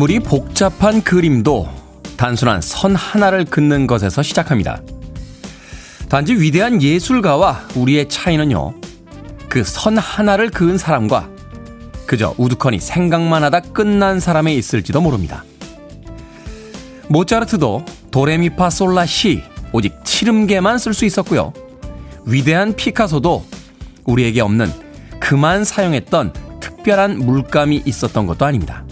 아무리 복잡한 그림도 단순한 선 하나를 긋는 것에서 시작합니다. 단지 위대한 예술가와 우리의 차이는요, 그 선 하나를 그은 사람과 그저 우두커니 생각만 하다 끝난 사람에 있을지도 모릅니다. 모차르트도 도레미파 솔라 시 오직 칠음계만 쓸 수 있었고요. 위대한 피카소도 우리에게 없는 그만 사용했던 특별한 물감이 있었던 것도 아닙니다.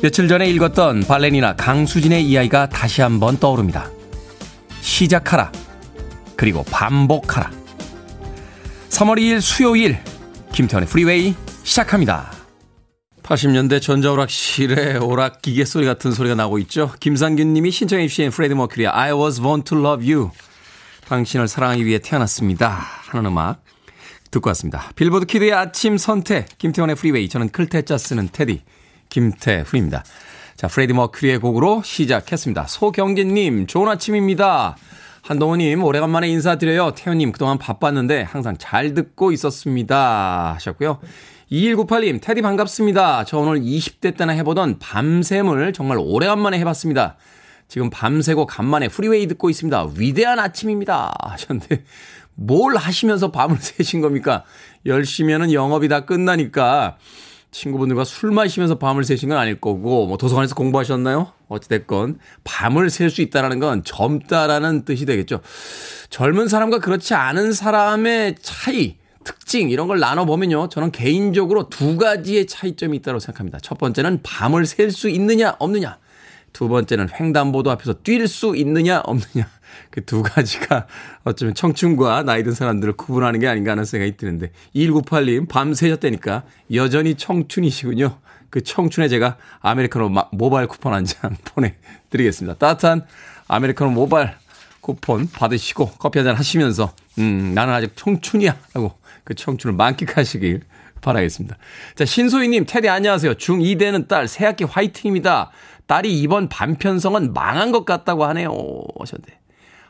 며칠 전에 읽었던 발레리나 강수진의 이야기가 다시 한번 떠오릅니다. 시작하라. 그리고 반복하라. 3월 2일 수요일 김태훈의 프리웨이 시작합니다. 80년대 전자오락실에 오락 기계 소리 같은 소리가 나고 있죠. 김상균 님이 신청해 주신 프레디 머큐리의 I was born to love you. 당신을 사랑하기 위해 태어났습니다. 하는 음악 듣고 왔습니다. 빌보드 키드의 아침 선택 김태훈의 프리웨이 저는 클 태 자 쓰는 테디 김태훈입니다. 자, 프레디 머큐리의 곡으로 시작했습니다. 소경진님, 좋은 아침입니다. 한동호님, 오래간만에 인사드려요. 태훈님, 그동안 바빴는데 항상 잘 듣고 있었습니다. 하셨고요. 2198님, 테디 반갑습니다. 저 오늘 20대 때나 해보던 밤샘을 정말 오래간만에 해봤습니다. 지금 밤새고 간만에 프리웨이 듣고 있습니다. 위대한 아침입니다. 하셨는데, 뭘 하시면서 밤을 새신 겁니까? 10시면은 영업이 다 끝나니까, 친구분들과 술 마시면서 밤을 새신 건 아닐 거고 뭐 도서관에서 공부하셨나요? 어찌됐건 밤을 샐 수 있다라는 건 젊다라는 뜻이 되겠죠. 젊은 사람과 그렇지 않은 사람의 차이, 특징 이런 걸 나눠보면요. 저는 개인적으로 두 가지의 차이점이 있다고 생각합니다. 첫 번째는 밤을 샐 수 있느냐 없느냐. 두 번째는 횡단보도 앞에서 뛸 수 있느냐 없느냐. 그 두 가지가 어쩌면 청춘과 나이 든 사람들을 구분하는 게 아닌가 하는 생각이 드는데 2198님 밤 새셨다니까 여전히 청춘이시군요. 그 청춘에 제가 아메리카노 모바일 쿠폰 한 장 보내드리겠습니다. 따뜻한 아메리카노 모바일 쿠폰 받으시고 커피 한 잔 하시면서 음 나는 아직 청춘이야 라고 그 청춘을 만끽하시길 바라겠습니다. 자 신소희님 테디 안녕하세요. 중2 되는 딸 새학기 화이팅입니다. 딸이 이번 반편성은 망한 것 같다고 하네요. 하셨는데.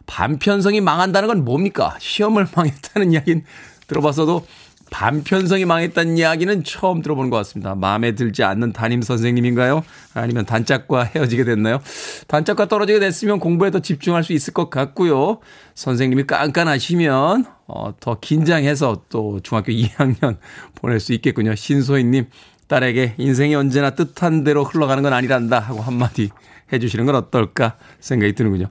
반편성이 망한다는 건 뭡니까? 시험을 망했다는 이야기는 들어봤어도 반편성이 망했다는 이야기는 처음 들어보는 것 같습니다. 마음에 들지 않는 담임 선생님인가요? 아니면 단짝과 헤어지게 됐나요? 단짝과 떨어지게 됐으면 공부에 더 집중할 수 있을 것 같고요. 선생님이 깐깐하시면 어, 더 긴장해서 또 중학교 2학년 보낼 수 있겠군요. 신소희님 딸에게 인생이 언제나 뜻한 대로 흘러가는 건 아니란다 하고 한마디 해주시는 건 어떨까 생각이 드는군요.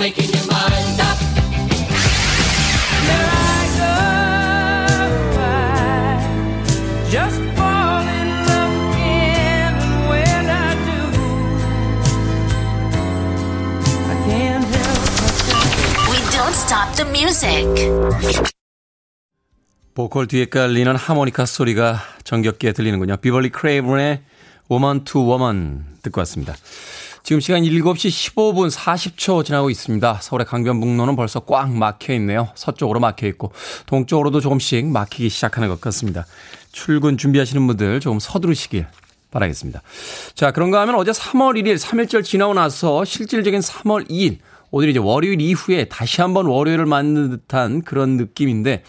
making your mind up. There I go, I just fall in love again, and when I do, I can't help myself. We don't stop the music. 보컬 뒤에 깔리는 하모니카 소리가 정겹게 들리는군요. 비벌리 크레이븐의 Woman to Woman 듣고 왔습니다. 지금 시간 7시 15분 40초 지나고 있습니다. 서울의 강변북로는 벌써 꽉 막혀 있네요. 서쪽으로 막혀 있고 동쪽으로도 조금씩 막히기 시작하는 것 같습니다. 출근 준비하시는 분들 조금 서두르시길 바라겠습니다. 자, 그런가 하면 어제 3월 1일 3일절 지나고 나서 실질적인 3월 2일 오늘 이제 월요일 이후에 다시 한번 월요일을 맞는 듯한 그런 느낌인데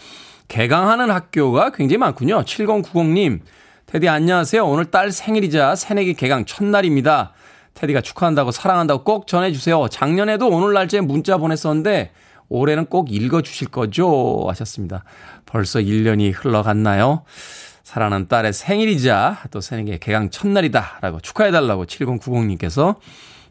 개강하는 학교가 굉장히 많군요. 7090님, 테디 안녕하세요. 오늘 딸 생일이자 새내기 개강 첫날입니다. 테디가 축하한다고 사랑한다고 꼭 전해주세요. 작년에도 오늘 날짜에 문자 보냈었는데 올해는 꼭 읽어주실 거죠? 하셨습니다. 벌써 1년이 흘러갔나요? 사랑하는 딸의 생일이자 또 새내기 개강 첫날이다. 라고 축하해달라고 7090님께서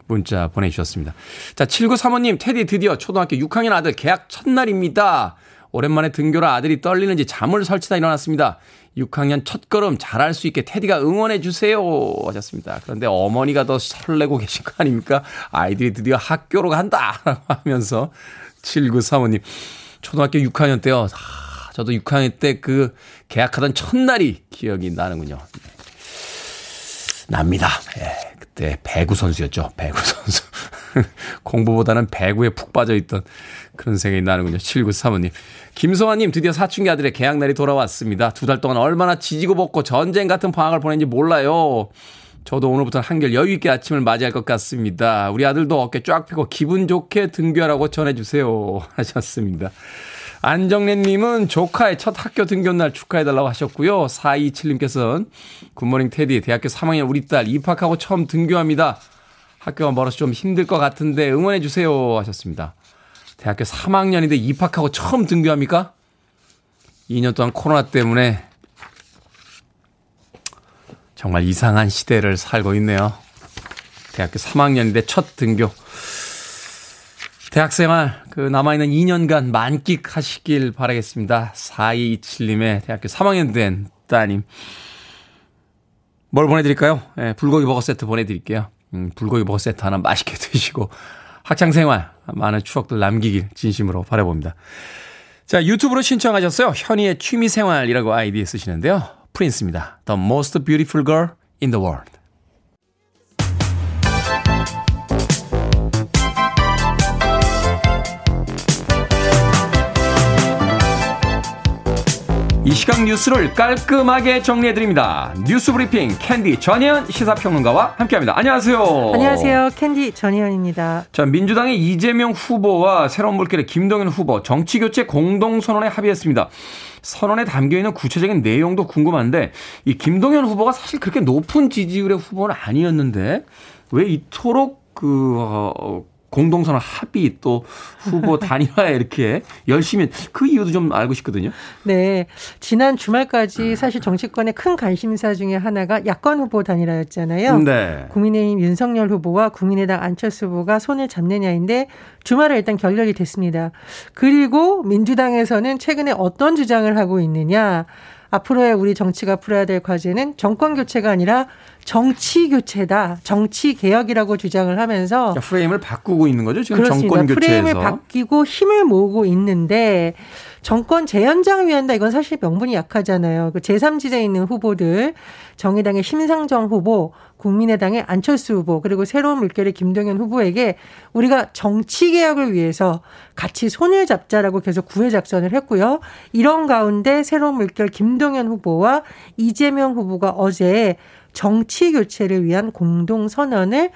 문자 보내주셨습니다. 자, 7935님, 테디 드디어 초등학교 6학년 아들 개학 첫날입니다. 오랜만에 등교라 아들이 떨리는지 잠을 설치다 일어났습니다. 6학년 첫 걸음 잘할 수 있게 테디가 응원해 주세요 하셨습니다. 그런데 어머니가 더 설레고 계신 거 아닙니까? 아이들이 드디어 학교로 간다 라고 하면서 7935님 초등학교 6학년 때요. 아, 저도 6학년 때 그 계약하던 첫날이 기억이 나는군요. 납니다. 예, 그때 배구 선수였죠. 배구 선수. 공부보다는 배구에 푹 빠져 있던 그런 생각이 나는군요. 7935님. 김소환님, 드디어 사춘기 아들의 계약날이 돌아왔습니다. 두 달 동안 얼마나 지지고 볶고 전쟁 같은 방학을 보냈는지 몰라요. 저도 오늘부터 한결 여유있게 아침을 맞이할 것 같습니다. 우리 아들도 어깨 쫙 펴고 기분 좋게 등교하라고 전해주세요. 하셨습니다. 안정래님은 조카의 첫 학교 등교 날 축하해달라고 하셨고요. 427님께서는 굿모닝 테디 대학교 3학년 우리 딸 입학하고 처음 등교합니다. 학교가 멀어서 좀 힘들 것 같은데 응원해주세요 하셨습니다. 대학교 3학년인데 입학하고 처음 등교합니까? 2년 동안 코로나 때문에 정말 이상한 시대를 살고 있네요. 대학교 3학년인데 첫 등교. 대학생활 그 남아있는 2년간 만끽하시길 바라겠습니다. 4227님의 대학교 3학년 된 따님. 뭘 보내드릴까요? 네, 불고기 버거 세트 보내드릴게요. 음, 불고기 버거 세트 하나 맛있게 드시고 학창생활 많은 추억들 남기길 진심으로 바라봅니다. 자 유튜브로 신청하셨어요. 현이의 취미생활이라고 아이디 쓰시는데요. 프린스입니다. The most beautiful girl in the world. 이 시각 뉴스를 깔끔하게 정리해드립니다. 뉴스 브리핑 캔디 전혜연 시사평론가와 함께합니다. 안녕하세요. 안녕하세요. 캔디 전혜연입니다. 자, 민주당의 이재명 후보와 새로운 물결의 김동연 후보 정치교체 공동선언에 합의했습니다. 선언에 담겨 있는 구체적인 내용도 궁금한데 이 김동연 후보가 사실 그렇게 높은 지지율의 후보는 아니었는데 왜 이토록 그 어, 공동선언 합의 또 후보 단일화에 이렇게 열심히 그 이유도 좀 알고 싶거든요. 네. 지난 주말까지 사실 정치권의 큰 관심사 중에 하나가 야권 후보 단일화였잖아요. 네. 국민의힘 윤석열 후보와 국민의당 안철수 후보가 손을 잡느냐인데 주말에 일단 결렬이 됐습니다. 그리고 민주당에서는 최근에 어떤 주장을 하고 있느냐. 앞으로의 우리 정치가 풀어야 될 과제는 정권 교체가 아니라 정치 교체다, 정치 개혁이라고 주장을 하면서 그러니까 프레임을 바꾸고 있는 거죠 지금 그렇습니다. 정권 교체에서 프레임을 바뀌고 힘을 모으고 있는데 정권 재연장을 위한다 이건 사실 명분이 약하잖아요. 그 제3지대에 있는 후보들 정의당의 심상정 후보, 국민의당의 안철수 후보, 그리고 새로운 물결의 김동연 후보에게 우리가 정치 개혁을 위해서 같이 손을 잡자라고 계속 구애 작전을 했고요. 이런 가운데 새로운 물결 김동연 후보와 이재명 후보가 어제 정치 교체를 위한 공동 선언을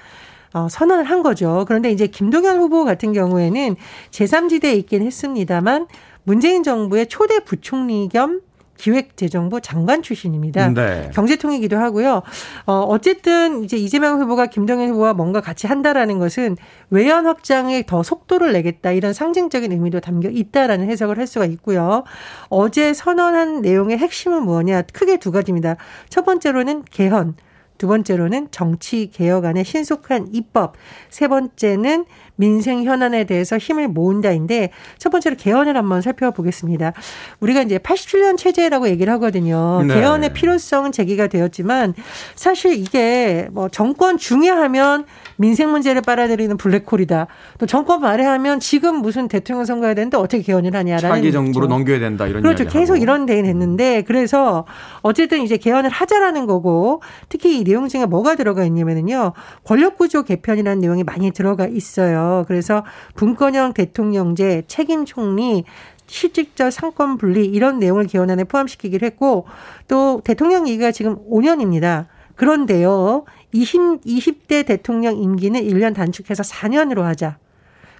어, 선언을 한 거죠. 그런데 이제 김동연 후보 같은 경우에는 제3지대에 있긴 했습니다만 문재인 정부의 초대 부총리 겸 기획재정부 장관 출신입니다. 네. 경제통이기도 하고요. 어, 어쨌든 이제 이재명 후보가 김동연 후보와 뭔가 같이 한다라는 것은 외연 확장에 더 속도를 내겠다 이런 상징적인 의미도 담겨 있다라는 해석을 할 수가 있고요. 어제 선언한 내용의 핵심은 뭐냐? 크게 두 가지입니다. 첫 번째로는 개헌, 두 번째로는 정치 개혁안의 신속한 입법, 세 번째는 민생 현안에 대해서 힘을 모은다인데 첫 번째로 개헌을 한번 살펴보겠습니다. 우리가 이제 87년 체제라고 얘기를 하거든요. 네. 개헌의 필요성은 제기가 되었지만 사실 이게 뭐 정권 중에 하면 민생 문제를 빨아들이는 블랙홀이다. 또 정권 말에 하면 지금 무슨 대통령 선거해야 되는데 어떻게 개헌을 하냐라는 차기 정부로 넘겨야 된다 이런 그렇죠. 계속 이런 대응 했는데 그래서 어쨌든 이제 개헌을 하자라는 거고 특히 이 내용 중에 뭐가 들어가 있냐면은요. 권력 구조 개편이라는 내용이 많이 들어가 있어요. 그래서 분권형 대통령제, 책임 총리, 실직자 상권 분리 이런 내용을 개헌안에 포함시키기로 했고 또 대통령 임기가 지금 5년입니다. 그런데요. 20, 20대 대통령 임기는 1년 단축해서 4년으로 하자.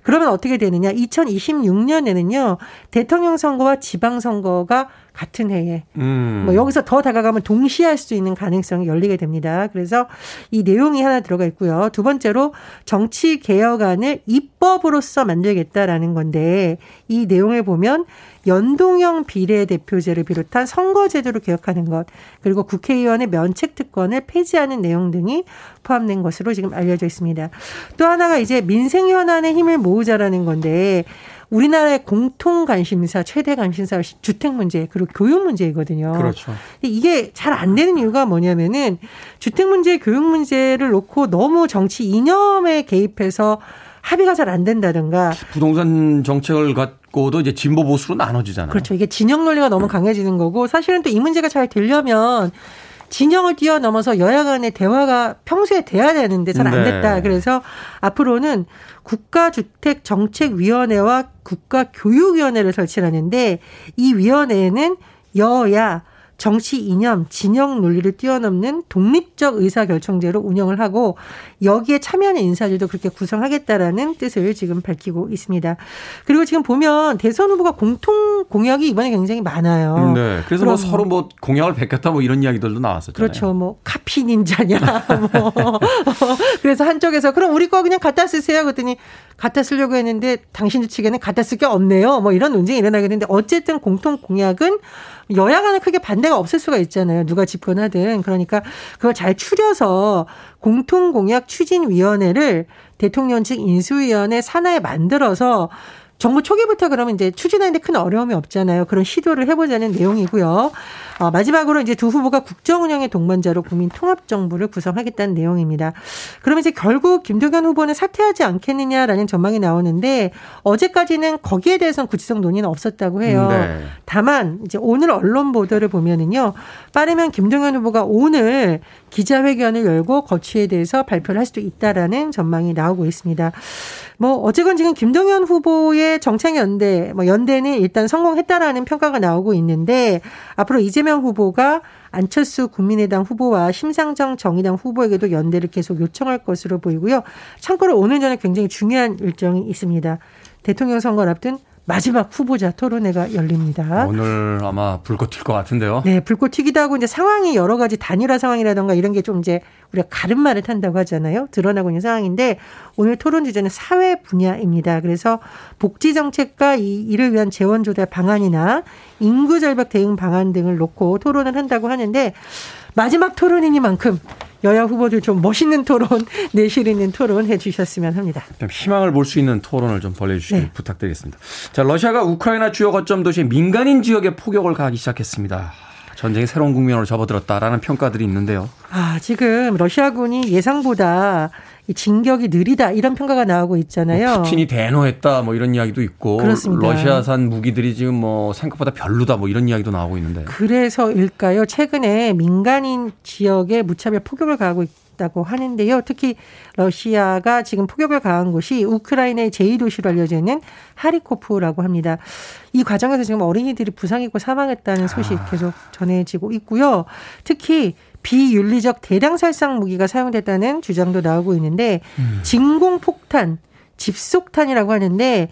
그러면 어떻게 되느냐? 2026년에는요, 대통령 선거와 지방 선거가 같은 해에 음. 뭐 여기서 더 다가가면 동시에 할 수 있는 가능성이 열리게 됩니다. 그래서 이 내용이 하나 들어가 있고요. 두 번째로 정치 개혁안을 입법으로서 만들겠다라는 건데 이 내용을 보면 연동형 비례대표제를 비롯한 선거제도를 개혁하는 것 그리고 국회의원의 면책 특권을 폐지하는 내용 등이 포함된 것으로 지금 알려져 있습니다. 또 하나가 이제 민생 현안에 힘을 모으자라는 건데 우리나라의 공통 관심사, 최대 관심사 주택 문제 그리고 교육 문제이거든요. 그렇죠. 이게 잘 안 되는 이유가 뭐냐면은 주택 문제, 교육 문제를 놓고 너무 정치 이념에 개입해서 합의가 잘 안 된다든가 부동산 정책을 갖고도 이제 진보 보수로 나눠지잖아요. 그렇죠. 이게 진영 논리가 너무 강해지는 거고 사실은 또 이 문제가 잘 되려면 진영을 뛰어넘어서 여야 간의 대화가 평소에 돼야 되는데 잘 안 됐다. 네. 그래서 앞으로는 국가주택정책위원회와 국가교육위원회를 설치하는데 이 위원회에는 여야 정치 이념, 진영 논리를 뛰어넘는 독립적 의사결정제로 운영을 하고 여기에 참여하는 인사들도 그렇게 구성하겠다라는 뜻을 지금 밝히고 있습니다. 그리고 지금 보면 대선 후보가 공통 공약이 이번에 굉장히 많아요. 네. 그래서 뭐 서로 뭐 공약을 베꼈다 뭐 이런 이야기들도 나왔었잖아요. 그렇죠. 뭐 카피 닌자냐 뭐. 그래서 한쪽에서 그럼 우리 거 그냥 갖다 쓰세요. 그랬더니 갖다 쓰려고 했는데 당신들 측에는 갖다 쓸 게 없네요. 뭐 이런 논쟁이 일어나게 되는데 어쨌든 공통 공약은 여야 간에 크게 반대가 없을 수가 있잖아요. 누가 집권하든. 그러니까 그걸 잘 추려서 공통공약 추진위원회를 대통령 측 인수위원회 산하에 만들어서 정부 초기부터 그러면 이제 추진하는데 큰 어려움이 없잖아요. 그런 시도를 해보자는 내용이고요. 어, 마지막으로 이제 두 후보가 국정 운영의 동반자로 국민 통합 정부를 구성하겠다는 내용입니다. 그러면 이제 결국 김동연 후보는 사퇴하지 않겠느냐라는 전망이 나오는데 어제까지는 거기에 대해서는 구체적 논의는 없었다고 해요. 네. 다만 이제 오늘 언론 보도를 보면은요. 빠르면 김동연 후보가 오늘 기자회견을 열고 거취에 대해서 발표를 할 수도 있다라는 전망이 나오고 있습니다. 뭐 어쨌건 지금 김동연 후보의 정책연대 뭐 연대는 일단 성공했다라는 평가가 나오고 있는데 앞으로 이재명 후보가 안철수 국민의당 후보와 심상정 정의당 후보에게도 연대를 계속 요청할 것으로 보이고요. 참고로 오늘 전에 굉장히 중요한 일정이 있습니다. 대통령 선거를 앞둔 마지막 후보자 토론회가 열립니다. 오늘 아마 불꽃 튈 것 같은데요. 네, 불꽃 튀기도 하고 이제 상황이 여러 가지 단일화 상황이라던가 이런 게 좀 이제 우리가 가름말을 탄다고 하잖아요. 드러나고 있는 상황인데 오늘 토론 주제는 사회 분야입니다. 그래서 복지 정책과 이 이를 위한 재원 조달 방안이나 인구 절벽 대응 방안 등을 놓고 토론을 한다고 하는데 마지막 토론이니만큼 여야 후보들 좀 멋있는 토론, 내실 있는 토론 해주셨으면 합니다. 희망을 볼 수 있는 토론을 좀 벌려주시길 네. 부탁드리겠습니다. 자, 러시아가 우크라이나 주요 거점 도시 민간인 지역에 포격을 가기 시작했습니다. 전쟁이 새로운 국면으로 접어들었다라는 평가들이 있는데요. 아, 지금 러시아군이 예상보다 진격이 느리다 이런 평가가 나오고 있잖아요. 뭐 푸틴이 대노했다 뭐 이런 이야기도 있고 그렇습니다. 러시아산 무기들이 지금 뭐 생각보다 별로다 뭐 이런 이야기도 나오고 있는데. 그래서일까요? 최근에 민간인 지역에 무차별 폭격을 가하고 있다고 하는데요. 특히 러시아가 지금 폭격을 가한 곳이 우크라이나의 제2도시로 알려져 있는 하리코프라고 합니다. 이 과정에서 지금 어린이들이 부상 입고 사망했다는 소식 아. 계속 전해지고 있고요. 특히 비윤리적 대량 살상 무기가 사용됐다는 주장도 나오고 있는데 음. 진공폭탄, 집속탄이라고 하는데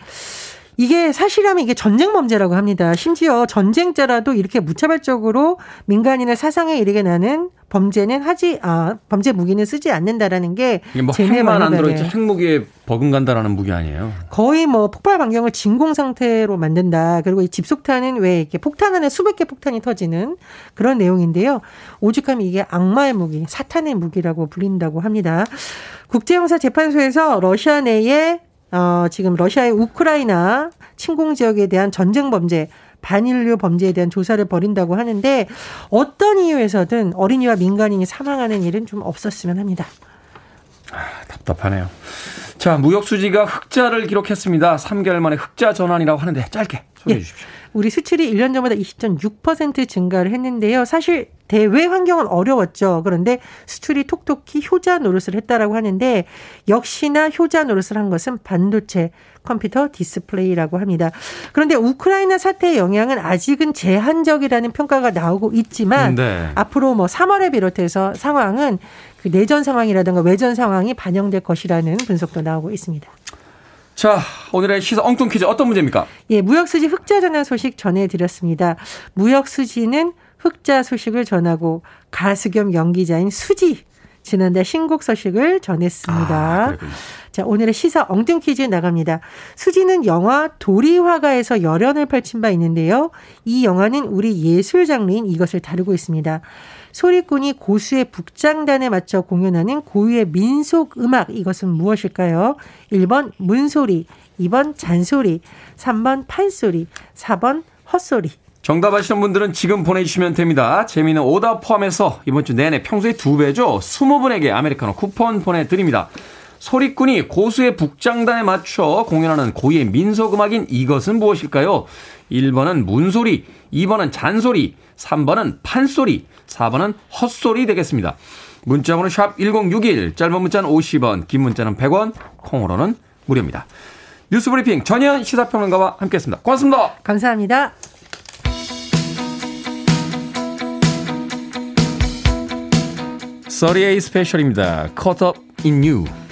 이게 사실이라면 이게 전쟁 범죄라고 합니다. 심지어 전쟁자라도 이렇게 무차별적으로 민간인의 사상에 이르게 나는 범죄는 하지 아 범죄 무기는 쓰지 않는다라는 게 이게 뭐 핵만 안 들어있지 핵무기에 버금간다라는 무기 아니에요? 거의 뭐 폭발 반경을 진공 상태로 만든다. 그리고 이 집속탄은 왜 이렇게 폭탄 안에 수백 개 폭탄이 터지는 그런 내용인데요. 오죽하면 이게 악마의 무기, 사탄의 무기라고 불린다고 합니다. 국제형사재판소에서 러시아 내에 어, 지금 러시아의 우크라이나 침공 지역에 대한 전쟁 범죄, 반인류 범죄에 대한 조사를 벌인다고 하는데 어떤 이유에서든 어린이와 민간인이 사망하는 일은 좀 없었으면 합니다. 아, 답답하네요. 자, 무역 수지가 흑자를 기록했습니다. 3개월 만에 흑자 전환이라고 하는데 짧게 소개해 예. 주십시오. 우리 수출이 1년 전보다 20.6% 증가를 했는데요. 사실 대외 환경은 어려웠죠. 그런데 수출이 톡톡히 효자 노릇을 했다라고 하는데 역시나 효자 노릇을 한 것은 반도체, 컴퓨터, 디스플레이라고 합니다. 그런데 우크라이나 사태의 영향은 아직은 제한적이라는 평가가 나오고 있지만 네. 앞으로 뭐 3월에 비롯해서 상황은 그 내전 상황이라든가 외전 상황이 반영될 것이라는 분석도 나 오고 있습니다. 자, 오늘의 시사 엉뚱 퀴즈 어떤 문제입니까? 예, 무역수지 흑자 전환 소식 전해드렸습니다. 무역수지는 흑자 소식을 전하고 가수 겸 연기자인 수지 지난달 신곡 소식을 전했습니다. 아, 자, 오늘의 시사 엉뚱 퀴즈 나갑니다. 수지는 영화 도리화가에서 열연을 펼친 바 있는데요. 이 영화는 우리 예술 장르인 이것을 다루고 있습니다. 소리꾼이 고수의 북장단에 맞춰 공연하는 고유의 민속 음악 이것은 무엇일까요? 1번 문소리, 2번 잔소리, 3번 판소리, 4번 헛소리. 정답 아시는 분들은 지금 보내주시면 됩니다. 재미는 오답 포함해서 이번 주 내내 평소에 두 배죠. 20분에게 아메리카노 쿠폰 보내드립니다. 소리꾼이 고수의 북장단에 맞춰 공연하는 고유의 민속음악인 이것은 무엇일까요? 1번은 문소리, 2번은 잔소리, 3번은 판소리, 4번은 헛소리 되겠습니다. 문자번호 샵 1061, 짧은 문자는 50원, 긴 문자는 100원, 콩으로는 무료입니다. 뉴스 브리핑 전현 시사평론가와 함께했습니다. 고맙습니다. 감사합니다. Thirty-Eight Special입니다. Caught Up in You.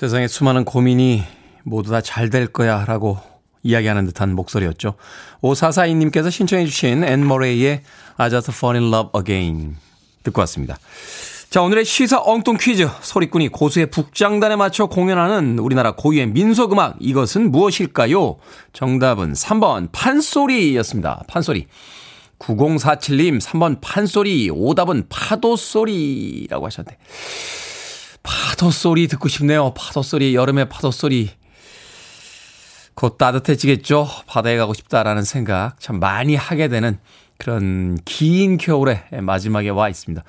세상에 수많은 고민이 모두 다 잘 될 거야 라고 이야기하는 듯한 목소리였죠. 오사사이님께서 신청해 주신 앤 머레이의 I just fall in love again 듣고 왔습니다. 자, 오늘의 시사 엉뚱 퀴즈. 소리꾼이 고수의 북장단에 맞춰 공연하는 우리나라 고유의 민속음악. 이것은 무엇일까요? 정답은 3번 판소리였습니다. 판소리. 9047님 3번 판소리. 오답은 파도소리라고 하셨는데. 파도 소리 듣고 싶네요. 파도 소리. 여름의 파도 소리. 곧 따뜻해지겠죠. 바다에 가고 싶다라는 생각 참 많이 하게 되는 그런 긴 겨울의 마지막에 와 있습니다.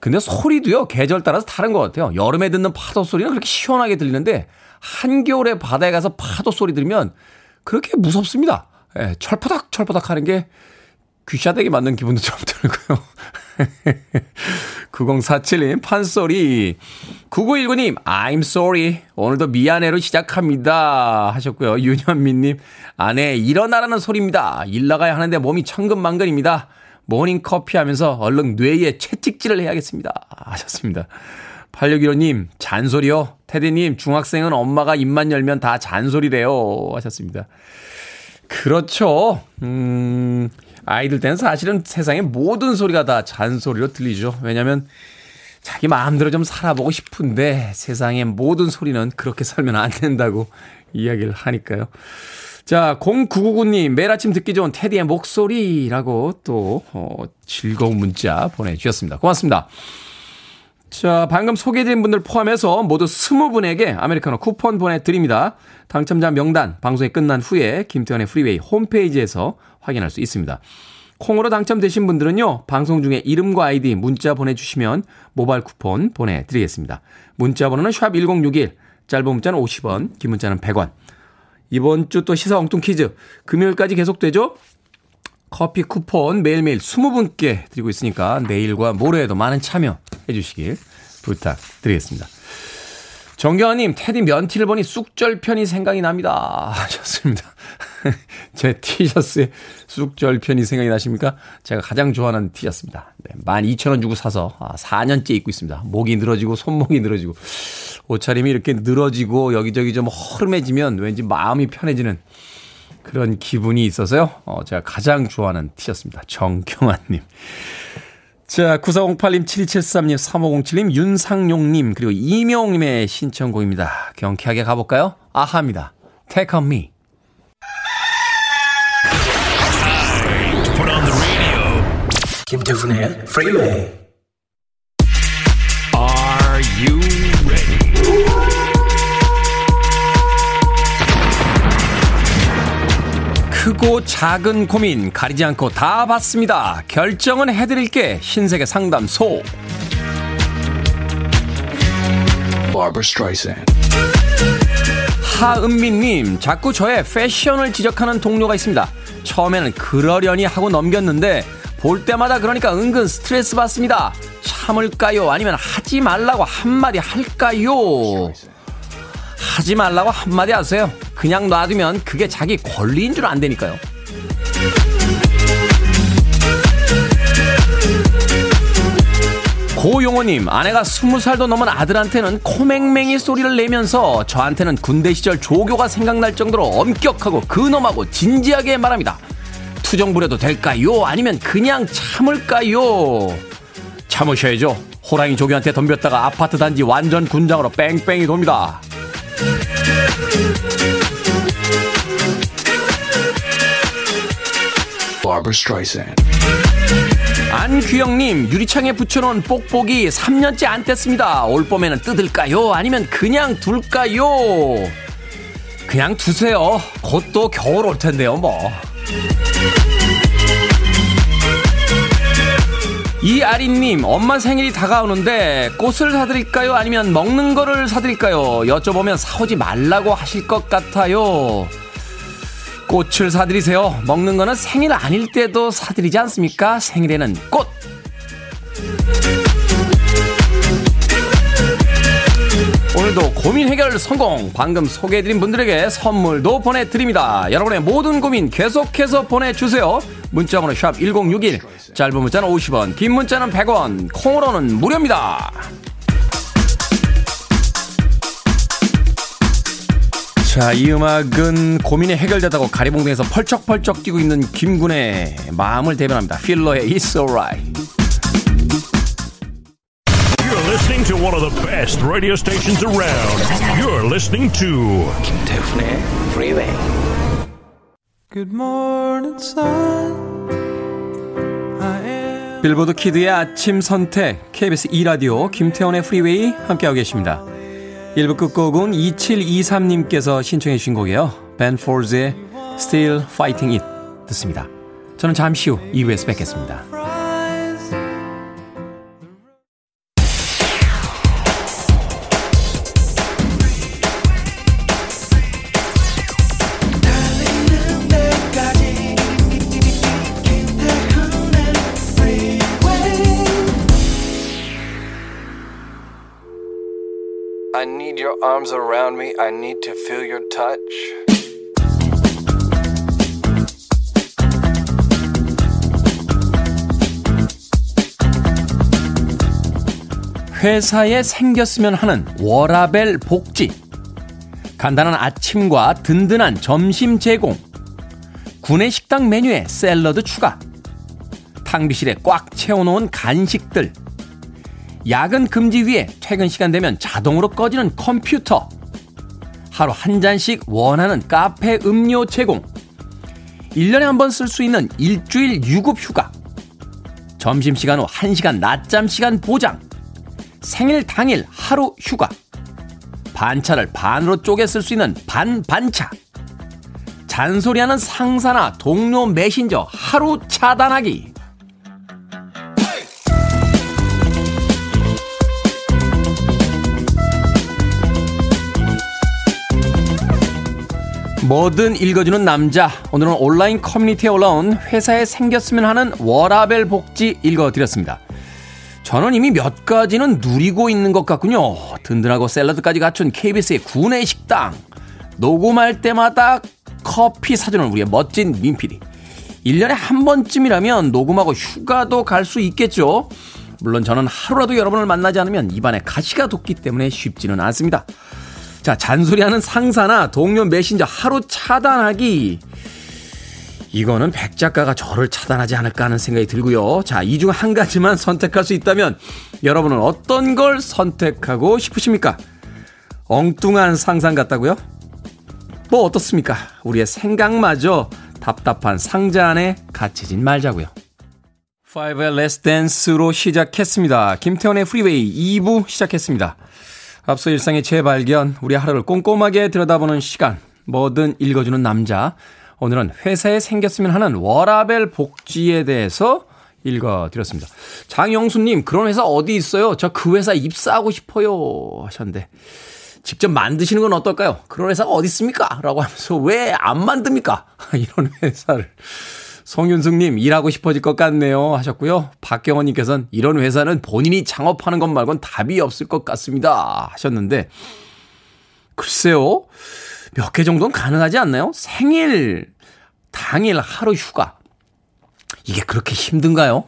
근데 소리도요, 계절 따라서 다른 것 같아요. 여름에 듣는 파도 소리는 그렇게 시원하게 들리는데, 한겨울에 바다에 가서 파도 소리 들으면 그렇게 무섭습니다. 예, 철퍼덕 철퍼덕 하는 게 귀샤되게 맞는 기분도 좀 들고요. 9047님, 판소리. 9919님, I'm sorry. 오늘도 미안해로 시작합니다. 하셨고요. 윤현민님, 아내, 일어나라는 소리입니다. 일 나가야 하는데 몸이 천근만근입니다. 모닝 커피 하면서 얼른 뇌에 채찍질을 해야겠습니다. 하셨습니다. 8615님, 잔소리요. 테디님, 중학생은 엄마가 입만 열면 다 잔소리래요. 하셨습니다. 그렇죠. 음, 아이들 때는 사실은 세상의 모든 소리가 다 잔소리로 들리죠. 왜냐면 자기 마음대로 좀 살아보고 싶은데 세상의 모든 소리는 그렇게 살면 안 된다고 이야기를 하니까요. 자, 0999님, 매일 아침 듣기 좋은 테디의 목소리라고 또, 어, 즐거운 문자 보내주셨습니다. 고맙습니다. 자, 방금 소개해드린 분들 포함해서 모두 20분에게 아메리카노 쿠폰 보내드립니다. 당첨자 명단 방송이 끝난 후에 김태훈의 프리웨이 홈페이지에서 확인할 수 있습니다. 콩으로 당첨되신 분들은요, 방송 중에 이름과 아이디 문자 보내주시면 모바일 쿠폰 보내드리겠습니다. 문자 번호는 샵1061, 짧은 문자는 50원, 긴 문자는 100원. 이번 주 또 시사 엉뚱 퀴즈, 금요일까지 계속되죠? 커피 쿠폰 매일매일 20분께 드리고 있으니까 내일과 모레에도 많은 참여해 주시길 부탁드리겠습니다. 정경아님, 테디 면티를 보니 쑥절편이 생각이 납니다. 하셨습니다. 제 티셔츠에 쑥절편이 생각이 나십니까? 제가 가장 좋아하는 티셔츠입니다. 네, 12,000원 주고 사서 4년째 아, 입고 있습니다. 목이 늘어지고 손목이 늘어지고 옷차림이 이렇게 늘어지고 여기저기 좀 허름해지면 왠지 마음이 편해지는 그런 기분이 있어서요. 어, 제가 가장 좋아하는 티셔츠입니다. 정경아님. 자, 9408님, 7273님, 3507님, 윤상용님, 그리고 이명님의 신청곡입니다. 경쾌하게 가볼까요? 아하입니다. Take on me. 김태훈의 Freeway. Are you ready? 크고 작은 고민 가리지 않고 다 받습니다. 결정은 해드릴게 신세계 상담소. 하은미님, 자꾸 저의 패션을 지적하는 동료가 있습니다. 처음에는 그러려니 하고 넘겼는데 볼 때마다 그러니까 은근 스트레스 받습니다. 참을까요? 아니면 하지 말라고 한마디 할까요? 하지 말라고 한마디 하세요. 그냥 놔두면 그게 자기 권리인 줄 안 되니까요. 고용호님, 아내가 스무 살도 넘은 아들한테는 코맹맹이 소리를 내면서 저한테는 군대 시절 조교가 생각날 정도로 엄격하고 근엄하고 진지하게 말합니다. 투정 부려도 될까요? 아니면 그냥 참을까요? 참으셔야죠. 호랑이 조교한테 덤볐다가 아파트 단지 완전 군장으로 뺑뺑이 돕니다. 안규영님, 유리창에 붙여놓은 뽁뽁이 3년째 안 뗐습니다. 올 봄에는 뜯을까요? 아니면 그냥 둘까요? 그냥 두세요. 곧 또 겨울 올 텐데요, 뭐. 이아린님, 엄마 생일이 다가오는데 꽃을 사드릴까요? 아니면 먹는 거를 사드릴까요? 여쭤보면 사오지 말라고 하실 것 같아요. 꽃을 사드리세요. 먹는 거는 생일 아닐 때도 사드리지 않습니까? 생일에는 꽃! 오늘도 고민 해결 성공! 방금 소개해드린 분들에게 선물도 보내드립니다. 여러분의 모든 고민 계속해서 보내주세요. 문자번호 샵 1061, 짧은 문자는 50원, 긴 문자는 100원, 콩으로는 무료입니다. 자, 이 음악은 고민이 해결되다고 가리봉동에서 펄쩍펄쩍 뛰고 있는 김군의 마음을 대변합니다. 필러의 It's Alright. You're listening to one of the best radio stations around. You're listening to 김태훈의 Freeway. 빌보드 kid의 아침 선택 KBS 2라디오 김태훈의 프리웨이 함께하고 계십니다. 1부 끝곡은 2723님께서 신청해 주신 곡이에요. Ben Folds의 Still Fighting It 듣습니다. 저는 잠시 후 2부에서 뵙겠습니다. Arms around me. I need to feel your touch. 회사에 생겼으면 하는 워라벨 복지. 간단한 아침과 든든한 점심 제공. 구내 식당 메뉴에 샐러드 추가. 탕비실에 꽉 채워놓은 간식들. 야근 금지 위에 퇴근 시간 되면 자동으로 꺼지는 컴퓨터. 하루 한 잔씩 원하는 카페 음료 제공. 1년에 한 번 쓸 수 있는 일주일 유급 휴가. 점심시간 후 1시간 낮잠 시간 보장. 생일 당일 하루 휴가. 반차를 반으로 쪼개 쓸 수 있는 반반차. 잔소리하는 상사나 동료 메신저 하루 차단하기. 뭐든 읽어주는 남자. 오늘은 온라인 커뮤니티에 올라온 회사에 생겼으면 하는 워라벨 복지 읽어드렸습니다. 저는 이미 몇 가지는 누리고 있는 것 같군요. 든든하고 샐러드까지 갖춘 KBS의 구내 식당. 녹음할 때마다 커피 사주는 우리의 멋진 민피디. 1년에 한 번쯤이라면 녹음하고 휴가도 갈 수 있겠죠. 물론 저는 하루라도 여러분을 만나지 않으면 입안에 가시가 돋기 때문에 쉽지는 않습니다. 자, 잔소리하는 상사나 동료 메신저 하루 차단하기. 이거는 백 작가가 저를 차단하지 않을까 하는 생각이 들고요. 자, 이 중 한 가지만 선택할 수 있다면 여러분은 어떤 걸 선택하고 싶으십니까? 엉뚱한 상상 같다고요? 뭐 어떻습니까? 우리의 생각마저 답답한 상자 안에 갇히진 말자고요. 보위의 Let's Dance로 시작했습니다. 김태훈의 프리웨이 2부 시작했습니다. 앞서 일상의 재발견, 우리 하루를 꼼꼼하게 들여다보는 시간, 뭐든 읽어주는 남자. 오늘은 회사에 생겼으면 하는 워라벨 복지에 대해서 읽어드렸습니다. 장영수님, 그런 회사 어디 있어요? 저 그 회사 입사하고 싶어요. 하셨는데. 직접 만드시는 건 어떨까요? 그런 회사가 어디 있습니까? 라고 하면서 왜 안 만듭니까? 이런 회사를. 송윤숙님, 일하고 싶어질 것 같네요. 하셨고요. 박경원님께서는 이런 회사는 본인이 창업하는 것 말곤 답이 없을 것 같습니다. 하셨는데, 글쎄요. 몇 개 정도는 가능하지 않나요? 생일, 당일 하루 휴가. 이게 그렇게 힘든가요?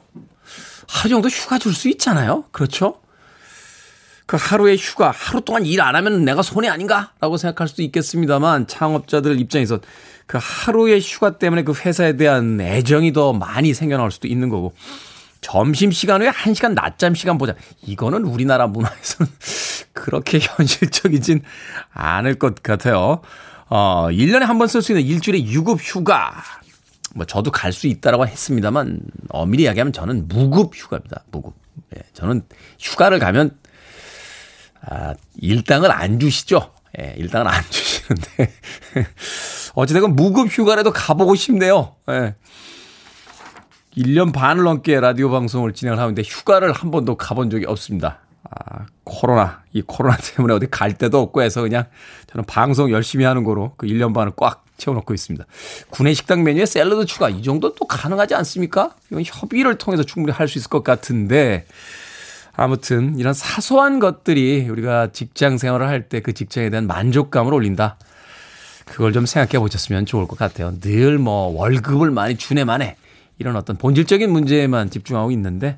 하루 정도 휴가 줄 수 있잖아요? 그렇죠? 그 하루의 휴가, 하루 동안 일 안 하면 내가 손해 아닌가? 라고 생각할 수도 있겠습니다만, 창업자들 입장에서 그 하루의 휴가 때문에 그 회사에 대한 애정이 더 많이 생겨나올 수도 있는 거고, 점심시간 후에 1시간 낮잠 시간 보자. 이거는 우리나라 문화에서는 그렇게 현실적이진 않을 것 같아요. 어, 1년에 한 번 쓸 수 있는 일주일의 유급 휴가. 뭐 저도 갈 수 있다라고 했습니다만 엄밀히 이야기하면 저는 무급 휴가입니다. 무급. 예, 저는 휴가를 가면 아, 일당을 안 주시죠. 예, 일당을 안 주시는데 어찌됐건 무급 휴가라도 가보고 싶네요. 예. 1년 반을 넘게 라디오 방송을 진행을 하는데 휴가를 한 번도 가본 적이 없습니다. 아, 코로나, 이 코로나 때문에 어디 갈 데도 없고 해서 그냥 저는 방송 열심히 하는 거로 그 1년 반을 꽉 채워놓고 있습니다. 구내 식당 메뉴에 샐러드 추가, 이 정도 또 가능하지 않습니까? 이건 협의를 통해서 충분히 할 수 있을 것 같은데, 아무튼 이런 사소한 것들이 우리가 직장 생활을 할 때 그 직장에 대한 만족감을 올린다. 그걸 좀 생각해 보셨으면 좋을 것 같아요. 늘 뭐 월급을 많이 주네 만에 이런 어떤 본질적인 문제에만 집중하고 있는데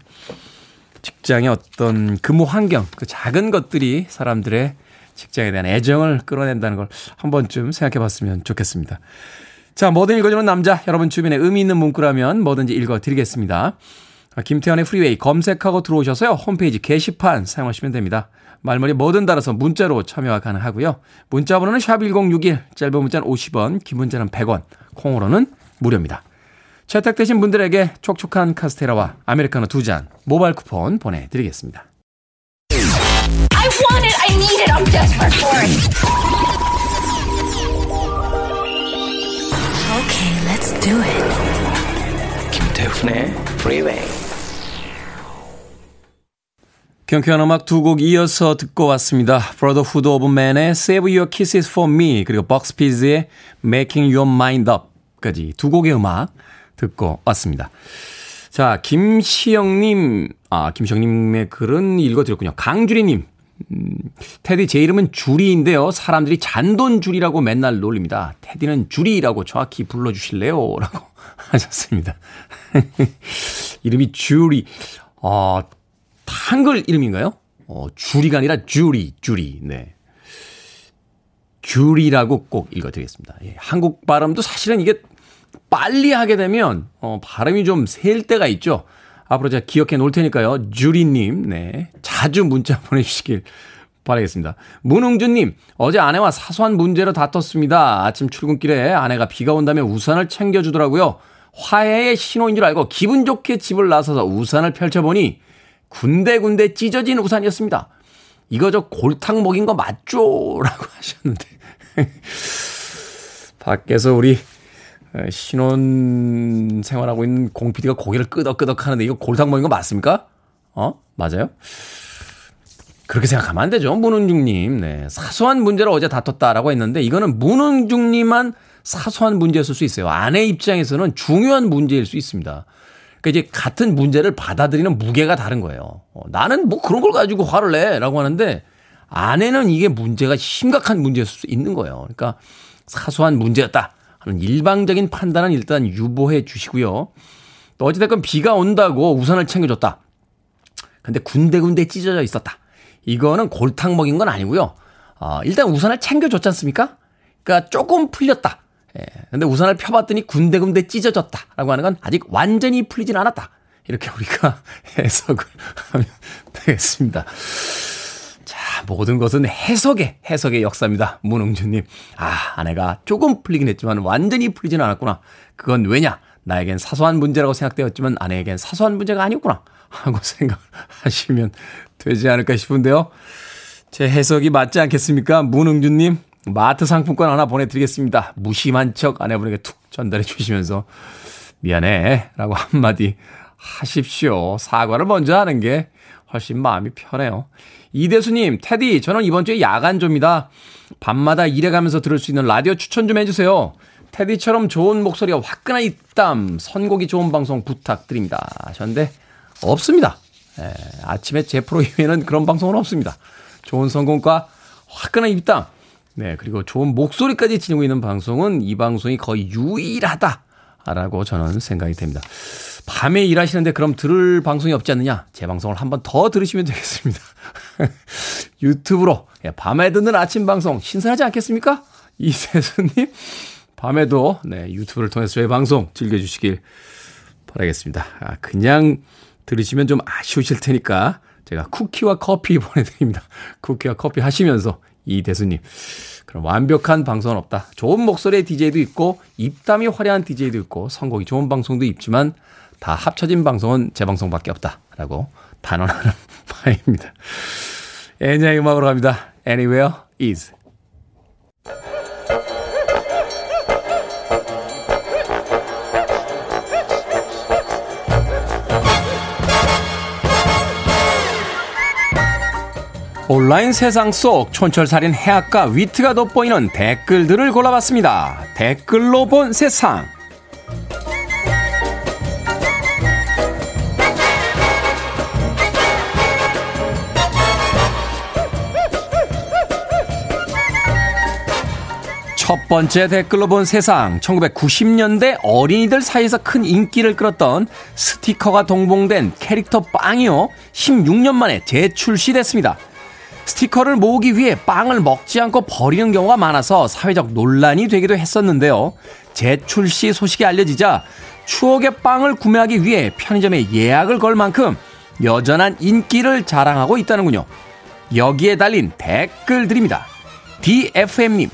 직장의 어떤 근무 환경, 그 작은 것들이 사람들의 직장에 대한 애정을 끌어낸다는 걸 한 번쯤 생각해 봤으면 좋겠습니다. 자, 뭐든 읽어주는 남자, 여러분 주변에 의미 있는 문구라면 뭐든지 읽어 드리겠습니다. 김태훈의 프리웨이 검색하고 들어오셔서요. 홈페이지 게시판 사용하시면 됩니다. 말머리 뭐든 달아서 문자로 참여가 가능하고요. 문자 번호는 샵1061, 짧은 문자는 50원, 긴 문자는 100원, 콩으로는 무료입니다. 채택되신 분들에게 촉촉한 카스테라와 아메리카노 두 잔 모바일 쿠폰 보내드리겠습니다. I want it. I need it. I'm desperate for it. Okay, let's do it. 김태훈의 Freeway. 경쾌한 음악 두 곡 이어서 듣고 왔습니다. Brotherhood of Man의 Save Your Kisses for Me 그리고 벅스피즈의 Making Your Mind Up까지 두 곡의 음악 듣고 왔습니다. 자, 김시영님, 아, 김시영님의 글은 읽어드렸군요. 강주리님, 음, 테디 제 이름은 주리인데요. 사람들이 잔돈주리라고 맨날 놀립니다. 테디는 주리라고 정확히 불러주실래요? 라고 하셨습니다. 이름이 주리. 어, 한글 이름인가요? 어, 주리가 아니라 주리, 주리. 네. 주리라고 꼭 읽어드리겠습니다. 예, 한국 발음도 사실은 이게 빨리 하게 되면 어, 발음이 좀 셀 때가 있죠. 앞으로 제가 기억해 놓을 테니까요. 주리님, 네. 자주 문자 보내주시길 바라겠습니다. 문웅준님, 어제 아내와 사소한 문제로 다퉜습니다. 아침 출근길에 아내가 비가 온다며 우산을 챙겨주더라고요. 화해의 신호인 줄 알고 기분 좋게 집을 나서서 우산을 펼쳐보니 군데군데 찢어진 우산이었습니다. 이거 저 골탕 먹인 거 맞죠? 라고 하셨는데. 밖에서 우리 신혼 생활하고 있는 공 PD가 고개를 끄덕끄덕 하는데 이거 골탕 먹인 거 맞습니까? 어? 맞아요? 그렇게 생각하면 안 되죠. 문은중님. 네. 사소한 문제를 어제 다퉜다라고 했는데 이거는 문은중님만 사소한 문제였을 수 있어요. 아내 입장에서는 중요한 문제일 수 있습니다. 그러니까 이제 같은 문제를 받아들이는 무게가 다른 거예요. 어, 나는 뭐 그런 걸 가지고 화를 내 라고 하는데 아내는 이게 문제가 심각한 문제였을 수 있는 거예요. 그러니까 사소한 문제였다 하는 일방적인 판단은 일단 유보해 주시고요. 또 어찌됐건 비가 온다고 우산을 챙겨줬다. 근데 군데군데 찢어져 있었다. 이거는 골탕 먹인 건 아니고요. 어, 일단 우산을 챙겨줬지 않습니까? 그러니까 조금 풀렸다. 예. 근데 우산을 펴봤더니 군데군데 찢어졌다 라고 하는 건 아직 완전히 풀리진 않았다. 이렇게 우리가 해석을 하면 되겠습니다. 자, 모든 것은 해석의, 해석의 역사입니다. 문웅주님. 아, 아내가 조금 풀리긴 했지만 완전히 풀리진 않았구나. 그건 왜냐? 나에겐 사소한 문제라고 생각되었지만 아내에겐 사소한 문제가 아니었구나. 하고 생각하시면 되지 않을까 싶은데요. 제 해석이 맞지 않겠습니까? 문웅주님. 마트 상품권 하나 보내드리겠습니다. 무심한 척 아내분에게 툭 전달해 주시면서 미안해 라고 한마디 하십시오. 사과를 먼저 하는 게 훨씬 마음이 편해요. 이대수님, 테디, 저는 이번 주에 야간조입니다. 밤마다 일해가면서 들을 수 있는 라디오 추천 좀 해주세요. 테디처럼 좋은 목소리와 화끈한 입담, 선곡이 좋은 방송 부탁드립니다. 하셨는데, 없습니다. 에, 아침에 제 프로그램에는 그런 방송은 없습니다. 좋은 선곡과 화끈한 입담, 네, 그리고 좋은 목소리까지 지니고 있는 방송은 이 방송이 거의 유일하다 라고 저는 생각이 됩니다. 밤에 일하시는데 그럼 들을 방송이 없지 않느냐? 제 방송을 한 번 더 들으시면 되겠습니다. 유튜브로 예, 밤에 듣는 아침 방송 신선하지 않겠습니까? 이세수님 밤에도 네, 유튜브를 통해서 저희 방송 즐겨주시길 바라겠습니다. 아, 그냥 들으시면 좀 아쉬우실 테니까 제가 쿠키와 커피 보내드립니다. 쿠키와 커피 하시면서 이 대수님. 그럼 완벽한 방송은 없다. 좋은 목소리의 DJ도 있고, 입담이 화려한 DJ도 있고, 선곡이 좋은 방송도 있지만, 다 합쳐진 방송은 제 방송밖에 없다. 라고 단언하는 바입니다. 애냐의 음악으로 갑니다. Anywhere is. 온라인 세상 속 촌철살인 해악과 위트가 돋보이는 댓글들을 골라봤습니다. 댓글로 본 세상. 첫 번째 댓글로 본 세상. 1990년대 어린이들 사이에서 큰 인기를 끌었던 스티커가 동봉된 캐릭터 빵이요. 16년 만에 재출시됐습니다. 스티커를 모으기 위해 빵을 먹지 않고 버리는 경우가 많아서 사회적 논란이 되기도 했었는데요. 재출시 소식이 알려지자 추억의 빵을 구매하기 위해 편의점에 예약을 걸 만큼 여전한 인기를 자랑하고 있다는군요. 여기에 달린 댓글들입니다. DFM님,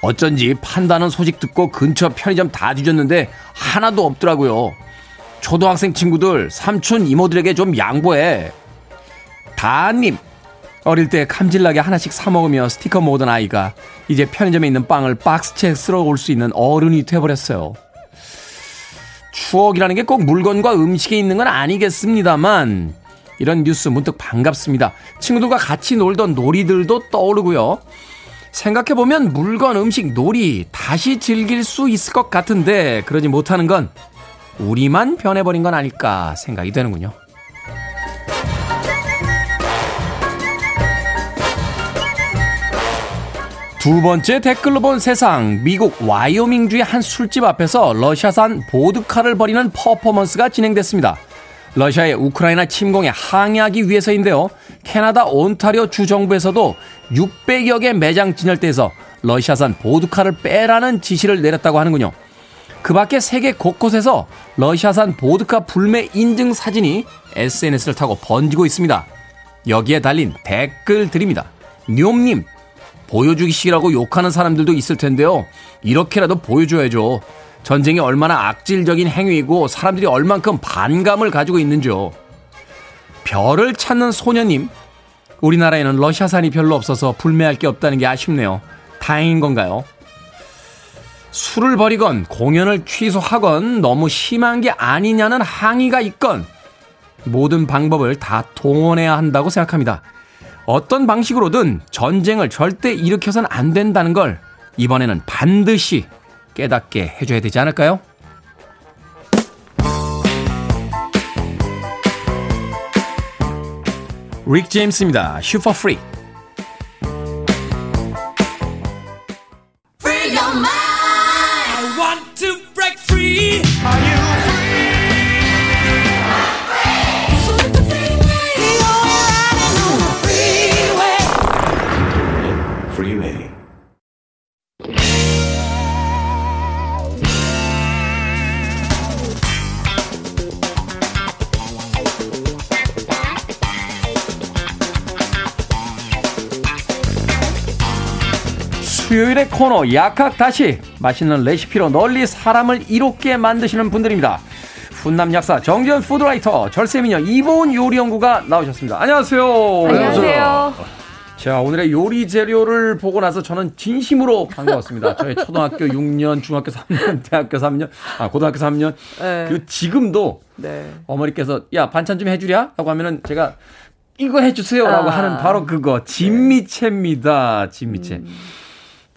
어쩐지 판다는 소식 듣고 근처 편의점 다 뒤졌는데 하나도 없더라고요. 초등학생 친구들, 삼촌 이모들에게 좀 양보해. 다님, 어릴 때 감질나게 하나씩 사 먹으며 스티커 모으던 아이가 이제 편의점에 있는 빵을 박스채 쓸어 올 수 있는 어른이 돼버렸어요. 추억이라는 게 꼭 물건과 음식에 있는 건 아니겠습니다만 이런 뉴스 문득 반갑습니다. 친구들과 같이 놀던 놀이들도 떠오르고요. 생각해보면 물건, 음식, 놀이 다시 즐길 수 있을 것 같은데 그러지 못하는 건 우리만 변해버린 건 아닐까 생각이 되는군요. 두 번째 댓글로 본 세상. 미국 와이오밍주의 한 술집 앞에서 러시아산 보드카를 벌이는 퍼포먼스가 진행됐습니다. 러시아의 우크라이나 침공에 항의하기 위해서인데요. 캐나다 온타리오 주 정부에서도 600여 개 매장 진열대에서 러시아산 보드카를 빼라는 지시를 내렸다고 하는군요. 그 밖에 세계 곳곳에서 러시아산 보드카 불매 인증 사진이 SNS를 타고 번지고 있습니다. 여기에 달린 댓글들입니다. 뇽님, 보여주기식이라고 욕하는 사람들도 있을 텐데요. 이렇게라도 보여줘야죠. 전쟁이 얼마나 악질적인 행위이고 사람들이 얼만큼 반감을 가지고 있는지요. 별을 찾는 소녀님, 우리나라에는 러시아산이 별로 없어서 불매할 게 없다는 게 아쉽네요. 다행인 건가요? 술을 버리건 공연을 취소하건 너무 심한 게 아니냐는 항의가 있건 모든 방법을 다 동원해야 한다고 생각합니다. 어떤 방식으로든 전쟁을 절대 일으켜서는 안 된다는 걸 이번에는 반드시 깨닫게 해줘야 되지 않을까요? 릭 제임스입니다. 슈퍼 프리. Free your mind. I want to 수요일의 코너 약학 다시 맛있는 레시피로 널리 사람을 이롭게 만드시는 분들입니다. 훈남 약사 정전 푸드라이터 절세미녀 이보은 요리연구가 나오셨습니다. 안녕하세요. 안녕하세요. 자 오늘의 요리 재료를 보고 나서 저는 진심으로 반가웠습니다. 저희 초등학교 6년, 중학교 3년, 대학교 3년, 아 고등학교 3년 네. 그리고 지금도 네. 어머니께서 야 반찬 좀 해주랴 하고 하면은 제가 이거 해주세요라고 아. 하는 바로 그거 진미채입니다. 진미채.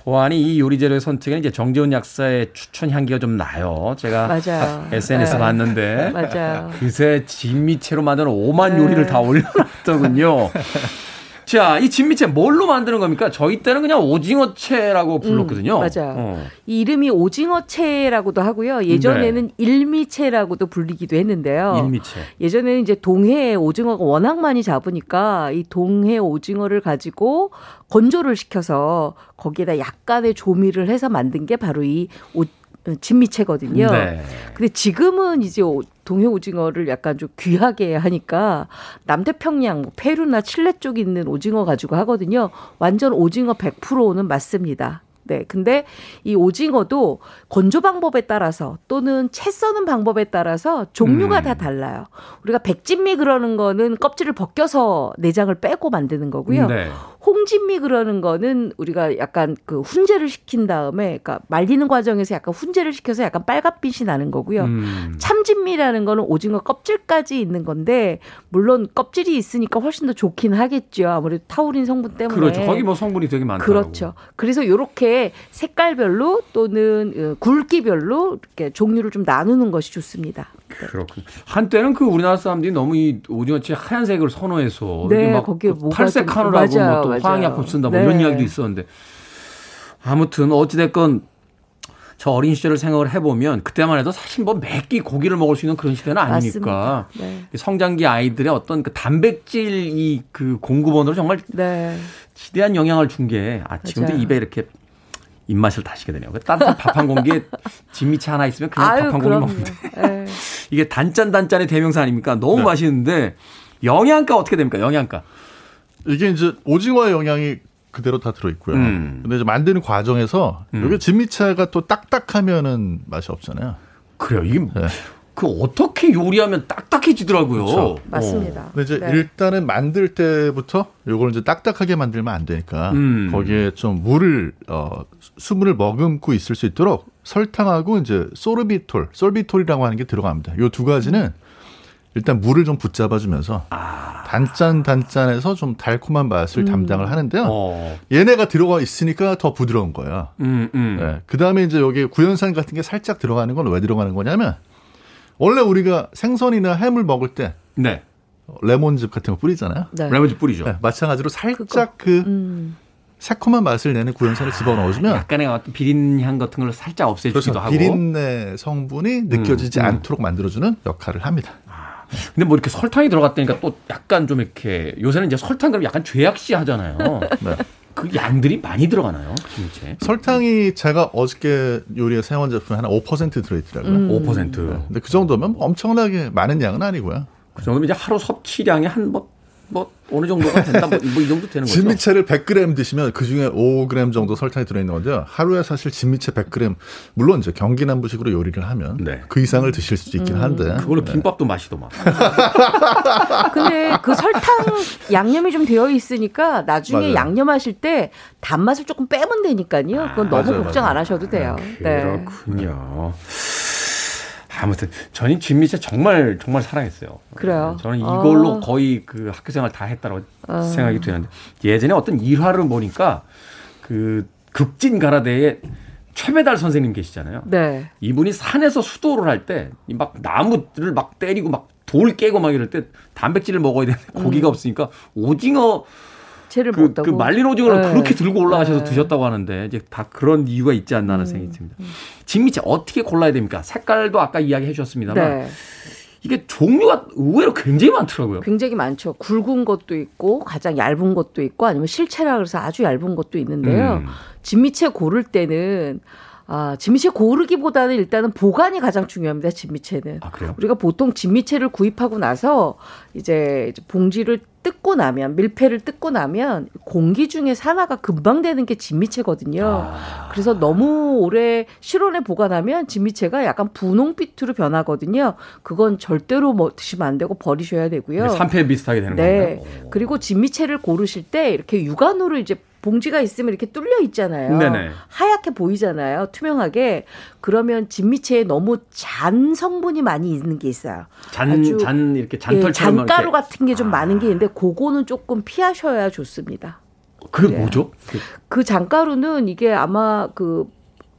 보안이 이 요리 재료의 선택에는 이제 정재훈 약사의 추천 향기가 좀 나요. 제가 맞아요. SNS 네. 봤는데 맞아요. 그새 진미채로 만드는 오만 네. 요리를 다 올려놨더군요. 자, 이 진미채 뭘로 만드는 겁니까? 저희 때는 그냥 오징어채라고 불렀거든요. 음, 맞아요. 어. 이 이름이 오징어채라고도 하고요. 예전에는 일미채라고도 불리기도 했는데요. 네. 일미채. 예전에는 이제 동해 오징어가 워낙 많이 잡으니까 이 동해 오징어를 가지고 건조를 시켜서 거기에다 약간의 조미를 해서 만든 게 바로 이 오, 진미채거든요. 네. 근데 지금은 이제 오- 동해 오징어를 약간 좀 귀하게 하니까 남태평양, 뭐 페루나 칠레 쪽에 있는 오징어 가지고 하거든요. 완전 오징어 100%는 맞습니다. 네. 근데 이 오징어도 건조 방법에 따라서 또는 채 써는 방법에 따라서 종류가 음. 다 달라요. 우리가 백진미 그러는 거는 껍질을 벗겨서 내장을 빼고 만드는 거고요. 네. 홍진미 그러는 거는 우리가 약간 그 훈제를 시킨 다음에 그러니까 말리는 과정에서 약간 훈제를 시켜서 약간 빨갛빛이 나는 거고요. 음. 참진미라는 거는 오징어 껍질까지 있는 건데 물론 껍질이 있으니까 훨씬 더 좋긴 하겠죠. 아무래도 타우린 성분 때문에. 그렇죠. 거기 뭐 성분이 되게 많더라고. 그렇죠. 그래서 요렇게 색깔별로 또는 어, 굵기별로 이렇게 종류를 좀 나누는 것이 좋습니다. 네. 그렇군. 한때는 그 우리나라 사람들이 너무 이 오징어채 하얀색을 선호해서 네, 거기에 탈색 하느라고 좀- 맞아요, 뭐또 맞아요. 화학약품 쓴다 뭐 네. 이런 이야기도 있었는데 아무튼 어찌 됐건 저 어린 시절을 생각을 해보면 그때만 해도 사실 뭐 매끼 고기를 먹을 수 있는 그런 시대는 아니니까. 네. 성장기 아이들의 어떤 그 단백질 이 그 공급원으로 정말 네. 지대한 영향을 준 게 아, 지금도 맞아요. 입에 이렇게 입맛을 다시게 되네요. 그 따뜻한 밥 한 공기에 진미채 하나 있으면 그냥 밥 한 공기. 먹는데 네. 이게 단짠 단짠의 대명사 아닙니까? 너무 네. 맛있는데 영양가 어떻게 됩니까? 영양가. 이게 이제 오징어의 영양이 그대로 다 들어있고요. 음. 근데 이제 만드는 과정에서 음. 이게 진미채가 또 딱딱하면은 맛이 없잖아요. 그래요. 이게 네. 그 어떻게 요리하면 딱딱해지더라고요. 그렇죠. 맞습니다. 근데 이제 네. 일단은 만들 때부터 요걸 이제 딱딱하게 만들면 안 되니까 음. 거기에 좀 물을 어 수분을 머금고 있을 수 있도록 설탕하고 이제 소르비톨, 솔비톨이라고 하는 게 들어갑니다. 요 두 가지는 일단 물을 좀 붙잡아 주면서 아. 단짠 단짠해서 좀 달콤한 맛을 음. 담당을 하는데요. 어. 얘네가 들어가 있으니까 더 부드러운 거예요. 음, 음. 네. 그 다음에 이제 여기 구연산 같은 게 살짝 들어가는 건 왜 들어가는 거냐면 원래 우리가 생선이나 해물 먹을 때 네. 레몬즙 같은 거 뿌리잖아요. 네. 레몬즙 뿌리죠. 네, 마찬가지로 살짝 그 음. 새콤한 맛을 내는 구연산을 집어넣어주면 약간의 어떤 비린향 같은 걸 살짝 없애주기도 그래서 하고. 비린내 성분이 느껴지지 음. 않도록 만들어주는 역할을 합니다. 근데 뭐 이렇게 설탕이 들어갔다니까 또 약간 좀 이렇게 요새는 이제 설탕 그럼 약간 죄악시 하잖아요. 네. 그 양들이 많이 들어가나요? 진짜. 설탕이 제가 어저께 요리에 사용한 제품에 한5% 들어있더라고요. 음. 5%. 근데 그 정도면 뭐 엄청나게 많은 양은 아니고요. 그 정도면 이제 하루 섭취량이 한뭐뭐 어느 정도가 된다 뭐 이 정도 되는 거죠. 진미채를 100g 드시면 그 중에 5g 정도 설탕이 들어있는 건데요. 하루에 사실 진미채 100g, 물론 이제 경기남부식으로 요리를 하면 네. 그 이상을 드실 수 있긴 한데. 그걸로 김밥도 마시더만. 근데 그 설탕 양념이 좀 되어 있으니까 나중에 맞아요. 양념하실 때 단맛을 조금 빼면 되니까요. 그건 너무 맞아요, 걱정 맞아요. 안 하셔도 돼요. 네. 그렇군요. 아무튼 저는 진미채 정말 정말 사랑했어요. 그래요? 저는 이걸로 아. 거의 그 학교 생활 다 했다고 아. 생각이 되는데 예전에 어떤 일화를 보니까 그 극진 가라데에 최배달 선생님 계시잖아요. 네. 이분이 산에서 수도를 할 때 막 나무를 막 때리고 막 돌 깨고 막 이럴 때 단백질을 먹어야 되는데 고기가 없으니까 오징어 채를 그, 먹다고. 그 말린 오징어를 네. 그렇게 들고 올라가셔서 네. 드셨다고 하는데 이제 다 그런 이유가 있지 않나 하는 생각이 듭니다. 진미채 어떻게 골라야 됩니까? 색깔도 아까 이야기해 주셨습니다만 네. 이게 종류가 의외로 굉장히 많더라고요. 굉장히 많죠. 굵은 것도 있고 가장 얇은 것도 있고 아니면 실채라 그래서 아주 얇은 것도 있는데요. 음. 진미채 고를 때는 아, 진미채 고르기보다는 일단은 보관이 가장 중요합니다. 진미채는. 아 그래요? 우리가 보통 진미채를 구입하고 나서 이제 봉지를 뜯고 나면 밀폐를 뜯고 나면 공기 중에 산화가 금방 되는 게 진미채거든요. 아. 그래서 너무 오래 실온에 보관하면 진미채가 약간 분홍빛으로 변하거든요. 그건 절대로 뭐 드시면 안 되고 버리셔야 되고요. 산패 비슷하게 되는 네. 오. 그리고 진미채를 고르실 때 이렇게 육안으로 이제 봉지가 있으면 이렇게 뚫려 있잖아요. 네네. 하얗게 보이잖아요. 투명하게. 그러면 진미채에 너무 잔 성분이 많이 있는 게 있어요. 잔, 잔 이렇게 예, 잔털처럼 잔가루 이렇게. 같은 게좀 많은 게 있는데 그거는 조금 피하셔야 좋습니다. 그게 그래요. 뭐죠? 그- 그 잔가루는 이게 아마 그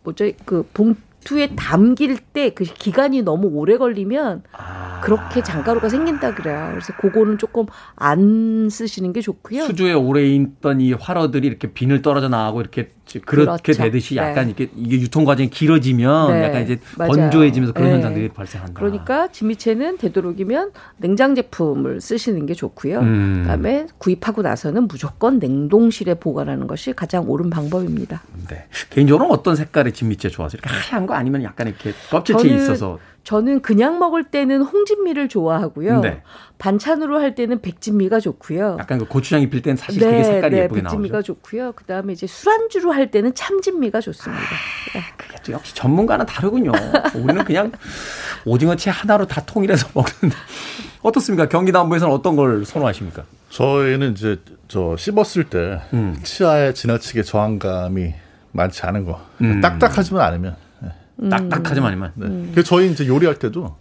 뭐죠? 그 봉 투에 담길 때 그 기간이 너무 오래 걸리면 아. 그렇게 잔가루가 생긴다 그래요. 그래서 그거는 조금 안 쓰시는 게 좋고요. 수조에 오래 있던 이 활어들이 이렇게 비늘 떨어져 나가고 이렇게 그렇게 그렇죠. 되듯이 약간 네. 이렇게 이게 유통 과정이 길어지면 네, 약간 이제. 건조해지면서 그런 네. 현상들이 발생한다. 그러니까 진미채는 되도록이면 냉장 제품을 쓰시는 게 좋고요. 음. 그다음에 구입하고 나서는 무조건 냉동실에 보관하는 것이 가장 옳은 방법입니다. 네. 개인적으로는 어떤 색깔의 진미채 좋아하세요? 이렇게 하얀 거 아니면 약간 이렇게 껍질째 있어서 저는 그냥 먹을 때는 홍진미를 좋아하고요. 네. 반찬으로 할 때는 백진미가 좋고요. 약간 그 고추장 입힐 때는 사실 그게 색깔이 네, 예쁘게 백진미가 나오죠. 좋고요. 그다음에 이제 술안주로 할 때는 참진미가 좋습니다. 네. 그게 또 역시 전문가는 다르군요. 우리는 그냥 오징어채 하나로 다 통일해서 먹는데 어떻습니까? 경기 남부에서는 어떤 걸 선호하십니까? 저희는 이제 저 씹었을 때 음. 치아에 지나치게 저항감이 많지 않은 거. 음. 딱딱하지만 않으면. 네. 딱딱하지만 아니면 네. 그래서 저희 이제 요리할 때도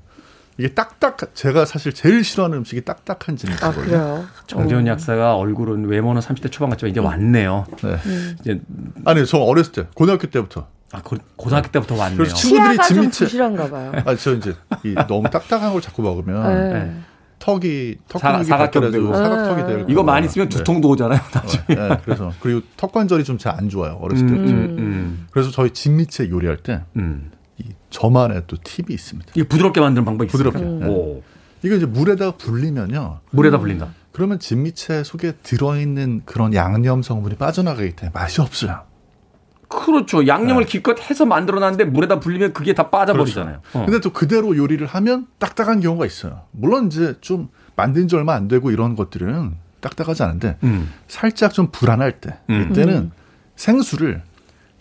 이게 딱딱 제가 사실 제일 싫어하는 음식이 딱딱한 아 진미채거든요. 그래요. 정재훈 약사가 얼굴은 외모는 30대 초반 같지만 이제 왔네요. 네. 이제 아니 저 어렸을 때 고등학교 때부터 아, 고- 고등학교 때부터 왔네요. 그래서 친구들이 치아가 좀 진미채 부실한가 봐요. 아 저 이제 이 너무 딱딱한 걸 자꾸 먹으면 네. 턱이 턱 사- 근육이 사각형도 발달해지고 되고. 사각턱이 되고 이거 많이 쓰면 네. 두통도 오잖아요. 나중에. 네, 그래서 그리고 턱 관절이 좀 잘 안 좋아요 어렸을 때부터. 음, 음, 그래서 저희 진미채 요리할 때이 음. 저만의 또 팁이 있습니다. 이게 부드럽게 만드는 방법이? 부드럽게. 오. 이거 이제 물에다가 불리면요. 물에다 불린다. 그러면 진미채 속에 들어있는 그런 양념 성분이 빠져나가기 때문에 맛이 없어요. 그렇죠. 양념을 기껏 해서 만들어놨는데 물에다 불리면 그게 다 빠져버리잖아요. 어. 근데 또 그대로 요리를 하면 딱딱한 경우가 있어요. 물론 이제 좀 만든 지 얼마 안 되고 이런 것들은 딱딱하지 않은데 음. 살짝 좀 불안할 때 음. 이때는 생수를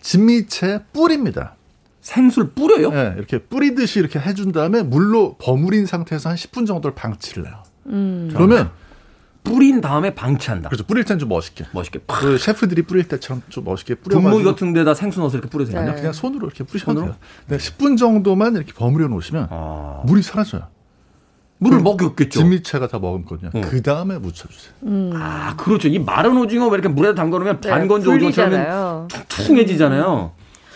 진미채 뿌립니다. 생술 뿌려요? 네, 이렇게 뿌리듯이 이렇게 해준 다음에 물로 버무린 상태에서 한 10분 정도를 방치를 해요. 그러면 뿌린 다음에 방치한다. 그렇죠. 뿌릴 땐 좀 멋있게. 멋있게 팍. 그 셰프들이 뿌릴 때처럼 좀 멋있게 뿌려가지고 분무기 같은 데다 생수 넣어서 이렇게 뿌려도 되나요? 아니요, 그냥 손으로 이렇게 뿌리셔도 손으로? 돼요. 네, 10분 정도만 이렇게 버무려 놓으시면 아. 물이 사라져요. 물을 먹였겠죠. 진미채가 다 먹었거든요. 어. 그 다음에 묻혀주세요. 아, 그렇죠. 이 마른 오징어 왜 이렇게 물에다 담궈놓으면 네, 반건조 오징어처럼. 퉁퉁해지잖아요.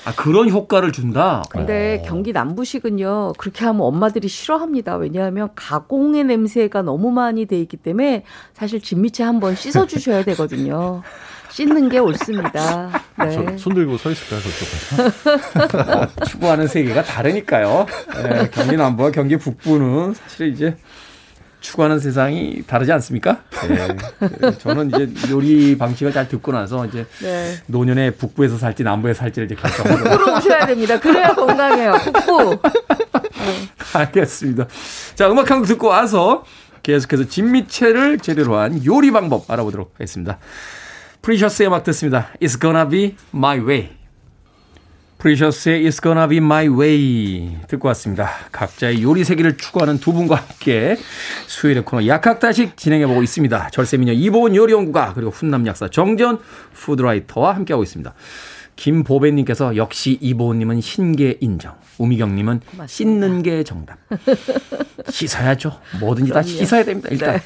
아, 그런 효과를 준다? 근데 경기 남부식은요 그렇게 하면 엄마들이 싫어합니다. 왜냐하면 가공의 냄새가 너무 많이 돼 있기 때문에 사실 진미채 한번 씻어 주셔야 되거든요. 씻는 게 옳습니다. 네. 저, 손 들고 서 있을까요, 저쪽에서? 추구하는 세계가 다르니까요. 네, 경기 남부와 경기 북부는 사실 이제 추구하는 세상이 다르지 않습니까? 네. 저는 이제 요리 방식을 잘 듣고 나서 이제 네. 노년에 북부에서 살지 남부에서 살지를 이제 결정하고 북부로 오셔야 됩니다. 그래야 건강해요. 북부. 알겠습니다. 자, 음악 한 곡 듣고 와서 계속해서 진미채를 재료로 한 요리 방법 알아보도록 하겠습니다. Precious의 음악 듣습니다. It's gonna be my way. 프리셔스의 It's gonna be my way 듣고 왔습니다. 각자의 요리 세계를 추구하는 두 분과 함께 수요일의 코너 약학다식 진행해보고 있습니다. 절세미녀 이보은 요리연구가 그리고 훈남 약사 정전 푸드라이터와 함께하고 있습니다. 김보배님께서 역시 이보은님은 신계 인정. 우미경님은 씻는 게 정답. 씻어야죠. 뭐든지 다 그럼요. 씻어야 됩니다. 일단.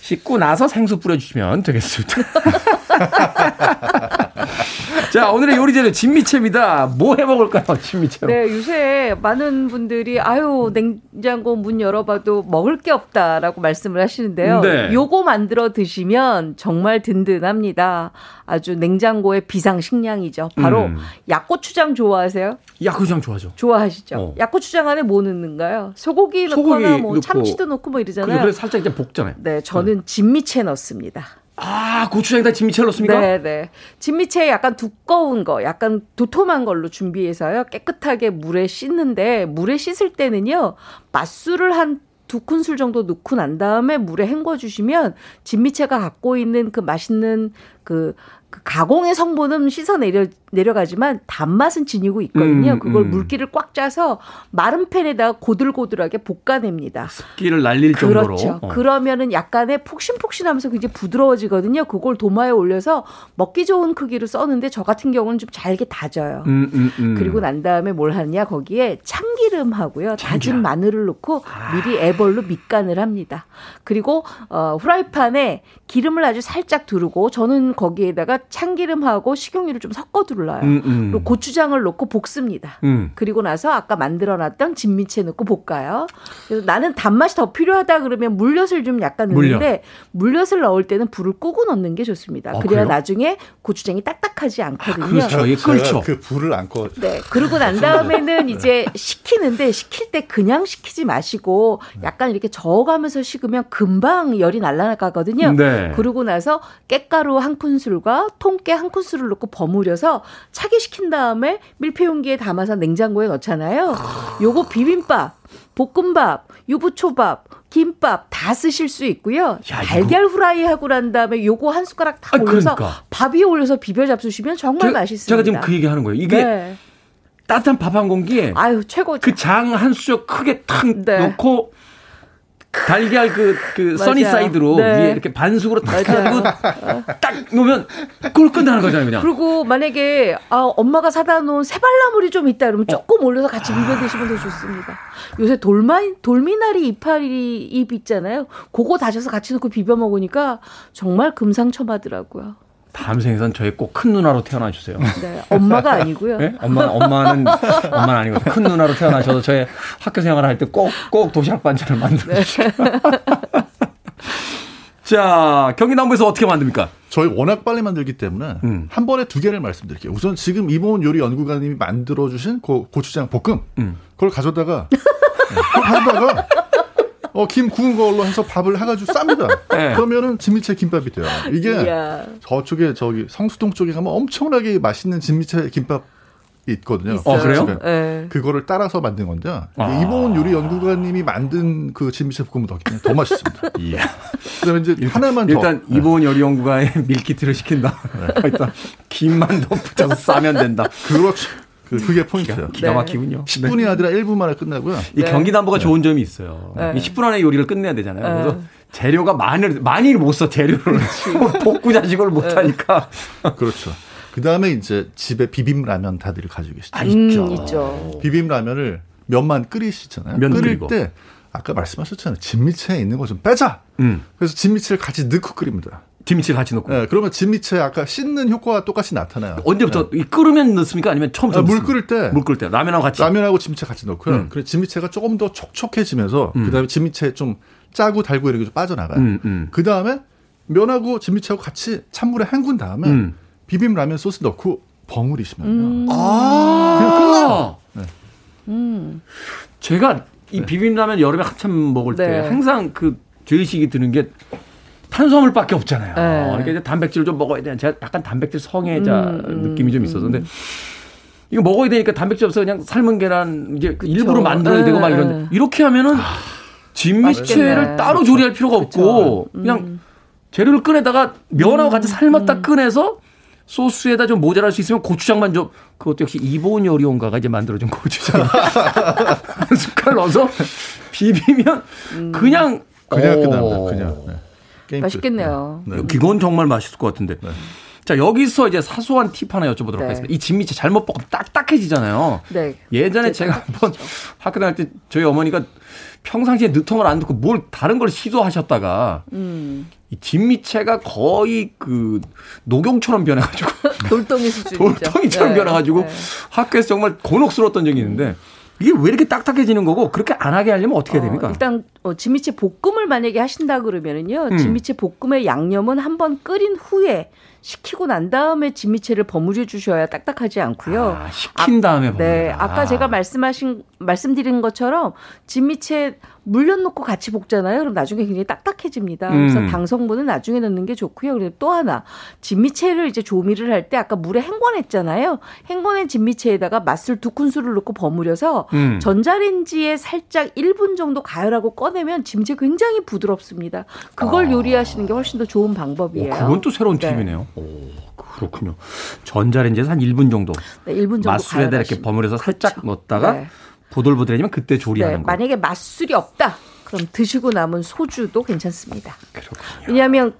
씻고 나서 생수 뿌려주시면 되겠습니다. 자, 오늘의 요리 재료 진미채입니다. 뭐 해 먹을까요, 진미채로? 네, 요새 많은 분들이 아유 냉장고 문 열어봐도 먹을 게 없다라고 말씀을 하시는데요. 네. 요거 만들어 드시면 정말 든든합니다. 아주 냉장고의 비상 식량이죠. 바로 음. 약고추장 좋아하세요? 야구장 좋아하죠. 좋아하시죠? 어. 약고추장 안에 뭐 넣는가요? 소고기 소고기 넣거나 뭐 넣고. 참치도 넣고 뭐 이러잖아요. 그래서 살짝 이제 볶잖아요. 네, 저는 진미채 넣습니다. 아, 고추장에다 진미채를 넣습니까? 네, 네. 진미채 약간 두꺼운 거, 약간 도톰한 걸로 준비해서요. 깨끗하게 물에 씻는데 물에 씻을 때는요. 맛술을 한 두 큰술 정도 넣고 난 다음에 물에 헹궈 주시면 진미채가 갖고 있는 그 맛있는 그, 그 가공의 성분은 씻어 내려 내려가지만 단맛은 지니고 있거든요. 음, 그걸 음. 물기를 꽉 짜서 마른 팬에다가 고들고들하게 볶아냅니다. 끼를 날릴 정도로. 그렇죠. 어. 그러면은 약간의 폭신폭신하면서 굉장히 부드러워지거든요. 그걸 도마에 올려서 먹기 좋은 크기로 써는데 저 같은 경우는 좀 잘게 다져요. 음, 음, 음. 그리고 난 다음에 뭘 하느냐 거기에 참기름하고요 다진 마늘을 넣고 아. 미리 애벌로 밑간을 합니다. 그리고 어, 후라이팬에 기름을 아주 살짝 두르고 저는 거기에다가 참기름하고 식용유를 좀 섞어 둘러요. 음, 음. 그리고 고추장을 넣고 볶습니다. 음. 그리고 나서 아까 만들어놨던 진미채 넣고 볶아요. 그래서 나는 단맛이 더 필요하다 그러면 물엿을 좀 약간 넣는데 물엿 을 넣을 때는 불을 끄고 넣는 게 좋습니다. 아, 그래야 그래요? 나중에 고추장이 딱딱하지 않거든요. 그렇죠. 예, 끓죠. 그 불을 안 꺼. 네. 그러고 난 다음에는 이제 식히는데 식힐 때 그냥 식히지 마시고 약간 이렇게 저어가면서 식으면 금방 열이 날아가거든요. 네. 그러고 나서 깻가루 한 큰술과 통깨 한 큰술을 넣고 버무려서 차게 식힌 다음에 밀폐용기에 담아서 냉장고에 넣잖아요. 요거 비빔밥, 볶음밥, 유부초밥, 김밥 다 쓰실 수 있고요. 야, 이거- 달걀 후라이 하고 난 다음에 요거 한 숟가락 다 아, 올려서 그러니까. 밥 위에 올려서 비벼 잡수시면 정말 제- 맛있습니다. 제가 지금 그 얘기 하는 거예요. 이게 네. 따뜻한 밥 한 공기에 아유 최고. 그 장 한 수저 크게 탁 네. 놓고 달걀 그, 그. 써니사이드로 네. 위에 이렇게 반숙으로 딱 맞아요. 해가지고 딱 놓으면 꿀 끝나는 거잖아요, 그냥. 그리고 만약에 아, 엄마가 사다 놓은 새발나물이 좀 있다 그러면 조금 올려서 같이 비벼 드시면 더 좋습니다. 요새 돌마 돌미나리 이파리 잎 있잖아요. 그거 다져서 같이 넣고 비벼 먹으니까 정말 금상첨화더라고요. 다음 생에선 저희 꼭 큰 누나로 태어나 주세요. 네, 엄마가 아니고요. 예? 엄마, 엄마는, 엄마는 아니고 큰 누나로 태어나셔서 저의 학교 생활을 할 때 꼭, 꼭 도시락 반찬을 만들어 주세요. 자, 경기남부에서 어떻게 만듭니까? 저희 워낙 빨리 만들기 때문에 음. 한 번에 두 개를 말씀드릴게요. 우선 지금 이모은 요리 연구가님이 만들어 주신 그 고추장 볶음 음. 그걸 가져다가 네, 그걸 가져다가 어, 김 구운 걸로 해서 밥을 해가지고 쌉니다. 네. 그러면은 진미채 김밥이 돼요. 이게 이야. 저쪽에 저기 성수동 쪽에 가면 엄청나게 맛있는 진미채 김밥 있거든요. 어, 그래요? 네. 그거를 따라서 만든 건데 아. 이보은 요리 연구가님이 만든 그 진미채 볶음은 더, 더 맛있습니다. 예. 그다음에 이제 하나만 더 일단 이보은 요리 연구가의 밀키트를 시킨 다음에 일단 김만 더 붙여서 싸면 된다. 그렇죠. 그, 그게 포인트예요. 기가 막히군요. 10분이 아니라 1분 만에 끝나고요. 이 경기남부가 좋은 점이 있어요. 네. 이 10분 안에 요리를 끝내야 되잖아요. 네. 그래서 재료가 많이 많이 못 써 재료를 볶고 자식을 못 하니까 그렇죠. 그 다음에 이제 집에 비빔라면 다들 가지고 계시죠. 아 있죠. 음, 있죠. 비빔라면을 면만 끓이시잖아요. 면 끓일 끓이고. 때 아까 말씀하셨잖아요. 진미채에 있는 거 좀 빼자. 음. 그래서 진미채를 같이 넣고 끓입니다. 김치 같이 넣고 예, 그러면 진미채 아까 씻는 효과가 똑같이 나타나요. 언제부터 이 끓으면 넣습니까? 아니면 처음부터 아, 물? 끓일 때 물 끓일 때 라면하고 같이 라면하고 진미채 같이 넣고요. 음. 그래서 진미채가 조금 더 촉촉해지면서 그다음에 진미채 좀 짜고 달고 이렇게 좀 빠져나가요. 음, 음. 그다음에 면하고 진미채하고 같이 찬물에 헹군 다음에 음. 비빔 라면 소스 넣고 버무리시면요. 음. 아. 네. 제가 이 비빔라면 여름에 한참 먹을 때 네. 항상 그 죄의식이 드는 게 탄수화물밖에 없잖아요. 네. 그러니까 이제 단백질을 좀 먹어야 되는 제가 약간 단백질 성애자 음, 음, 느낌이 좀 있어서 근데 이거 먹어야 되니까 단백질 없어 그냥 삶은 계란 이제 그 일부러 그쵸. 만들어야 되고 막 네, 이런데 네. 이렇게 하면은 진미채를 맛있겠네. 따로 조리할 필요가 없고 그냥 재료를 꺼내다가 면하고 같이 삶았다 꺼내서 소스에다 좀 모자랄 수 있으면 고추장만 좀 그것도 역시 이보은 요리원가가 이제 만들어준 고추장 한 숟갈 넣어서 비비면 그냥 그냥 오. 끝납니다. 그냥. 네. 맛있겠네요. 네. 이건 정말 맛있을 것 같은데. 자 여기서 이제 사소한 팁 하나 여쭤보도록 네. 하겠습니다. 이 진미채 잘못 볶으면 딱딱해지잖아요. 네. 예전에 그게 제가 한번 학교 다닐 때 저희 어머니가 평상시에 늦통을 안 듣고 뭘 다른 걸 시도하셨다가 음. 이 진미채가 거의 그 녹용처럼 변해가지고 돌덩이 수준이죠. 돌덩이처럼 네. 변해가지고 네. 학교에서 정말 곤혹스러웠던 적이 있는데 이게 왜 이렇게 딱딱해지는 거고 그렇게 안 하게 하려면 어떻게 해야 됩니까? 어, 일단 어, 진미채 볶음을 만약에 하신다 그러면은요. 음. 진미채 볶음의 양념은 한번 끓인 후에 식히고 난 다음에 진미채를 버무려 주셔야 딱딱하지 않고요. 아, 식힌 다음에 네, 버무린다. 아까 제가 말씀하신 말씀드린 것처럼 진미채 물엿 넣고 같이 볶잖아요. 그럼 나중에 굉장히 딱딱해집니다. 그래서 음. 당 성분은 나중에 넣는 게 좋고요. 그리고 또 하나 진미채를 이제 조미를 할 때 아까 물에 헹궈냈잖아요. 헹궈낸 진미채에다가 맛술 두 큰술을 넣고 버무려서 음. 전자레인지에 살짝 1분 정도 가열하고 꺼내면 진미채 굉장히 부드럽습니다. 그걸 요리하시는 게 훨씬 더 좋은 방법이에요. 오, 그건 또 새로운 네. 팁이네요. 오, 그렇군요. 전자레인지에서 한 1분 정도 네, 1분 정도 맛술에다 이렇게. 버무려서 살짝 그렇죠. 넣었다가 네. 보들보들해지면 그때 조리하는 네, 거. 만약에 맛술이 없다. 그럼 드시고 남은 소주도 괜찮습니다. 그렇군요. 왜냐하면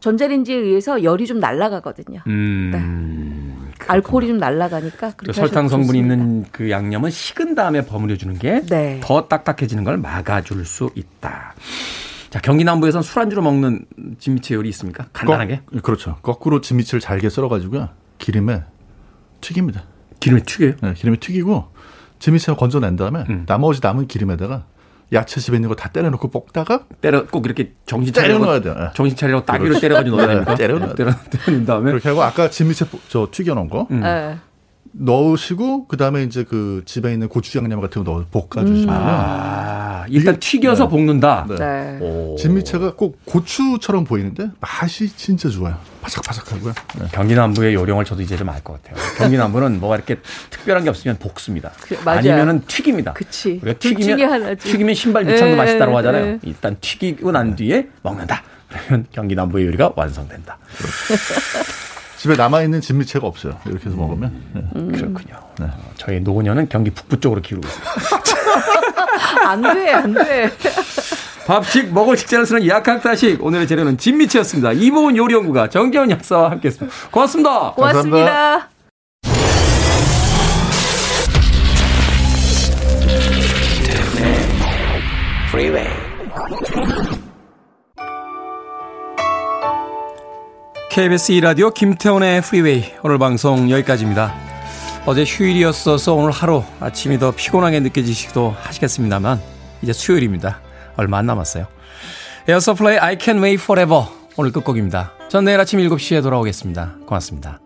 전자레인지에 의해서 열이 좀 날아가거든요. 음. 알코올이 좀 날아가니까 그 설탕 성분이 좋습니다. 있는 그 양념은 식은 다음에 버무려 주는 게더 네. 딱딱해지는 걸 막아줄 수 있다. 자, 경기 남부에선 술안주로 먹는 진미채 요리 있습니까? 간단하게? 거, 그렇죠. 거꾸로 진미채를 잘게 썰어가지고요. 기름에 튀깁니다. 기름에 튀겨요? 네, 기름에 튀기고 진미채를 건져낸 다음에 음. 나머지 남은 기름에다가 야채 집에 있는 거 다 때려놓고 볶다가 때려 꼭 이렇게 정신 차리고 넣어야 돼요. 예. 정신 차리고 따귀를 그렇죠. 때려가지고 넣어야 네, 됩니까? 때려 넣어야 때려 때려낸 다음에 그렇게 하고 아까 진미채 볶- 저 튀겨놓은 거 음. 네. 넣으시고 그 다음에 이제 그 집에 있는 고추 양념 같은 거 넣어 볶아주시면 아, 일단 튀겨서 볶는다. 네. 네. 오. 진미채가 꼭 고추처럼 보이는데 맛이 진짜 좋아요. 바삭바삭하고요. 네. 경기 남부의 요령을 저도 이제 좀 알 것 같아요. 경기 남부는 뭐가 이렇게 특별한 게 없으면 볶습니다. 그. 아니면은 튀깁니다. 그치. 우리가 중에 튀기면. 튀기면 신발 밑창도 예, 맛있다고 하잖아요. 예. 일단 튀기고 난 뒤에 먹는다. 그러면 경기 남부의 요리가 완성된다. 집에 남아있는 진미채가 없어요. 이렇게 해서 먹으면. 네. 음. 그렇군요. 어, 저희 노원녀는 경기 북부 쪽으로 기울고 있습니다. 안 돼, 안 돼. 밥식 먹을 식재를 쓰는 약학다식 오늘의 재료는 진미채였습니다. 이보은 요리연구가 정재원 약사와 함께했습니다. 고맙습니다. 고맙습니다. Freeway. KBS 2라디오 김태훈의 프리웨이 오늘 방송 여기까지입니다. 어제 휴일이었어서 오늘 하루 아침이 더 피곤하게 느껴지시기도 하시겠습니다만 이제 수요일입니다. 얼마 안 남았어요. Air Supply I Can Wait Forever 오늘 끝곡입니다. 전 내일 아침 7시에 돌아오겠습니다. 고맙습니다.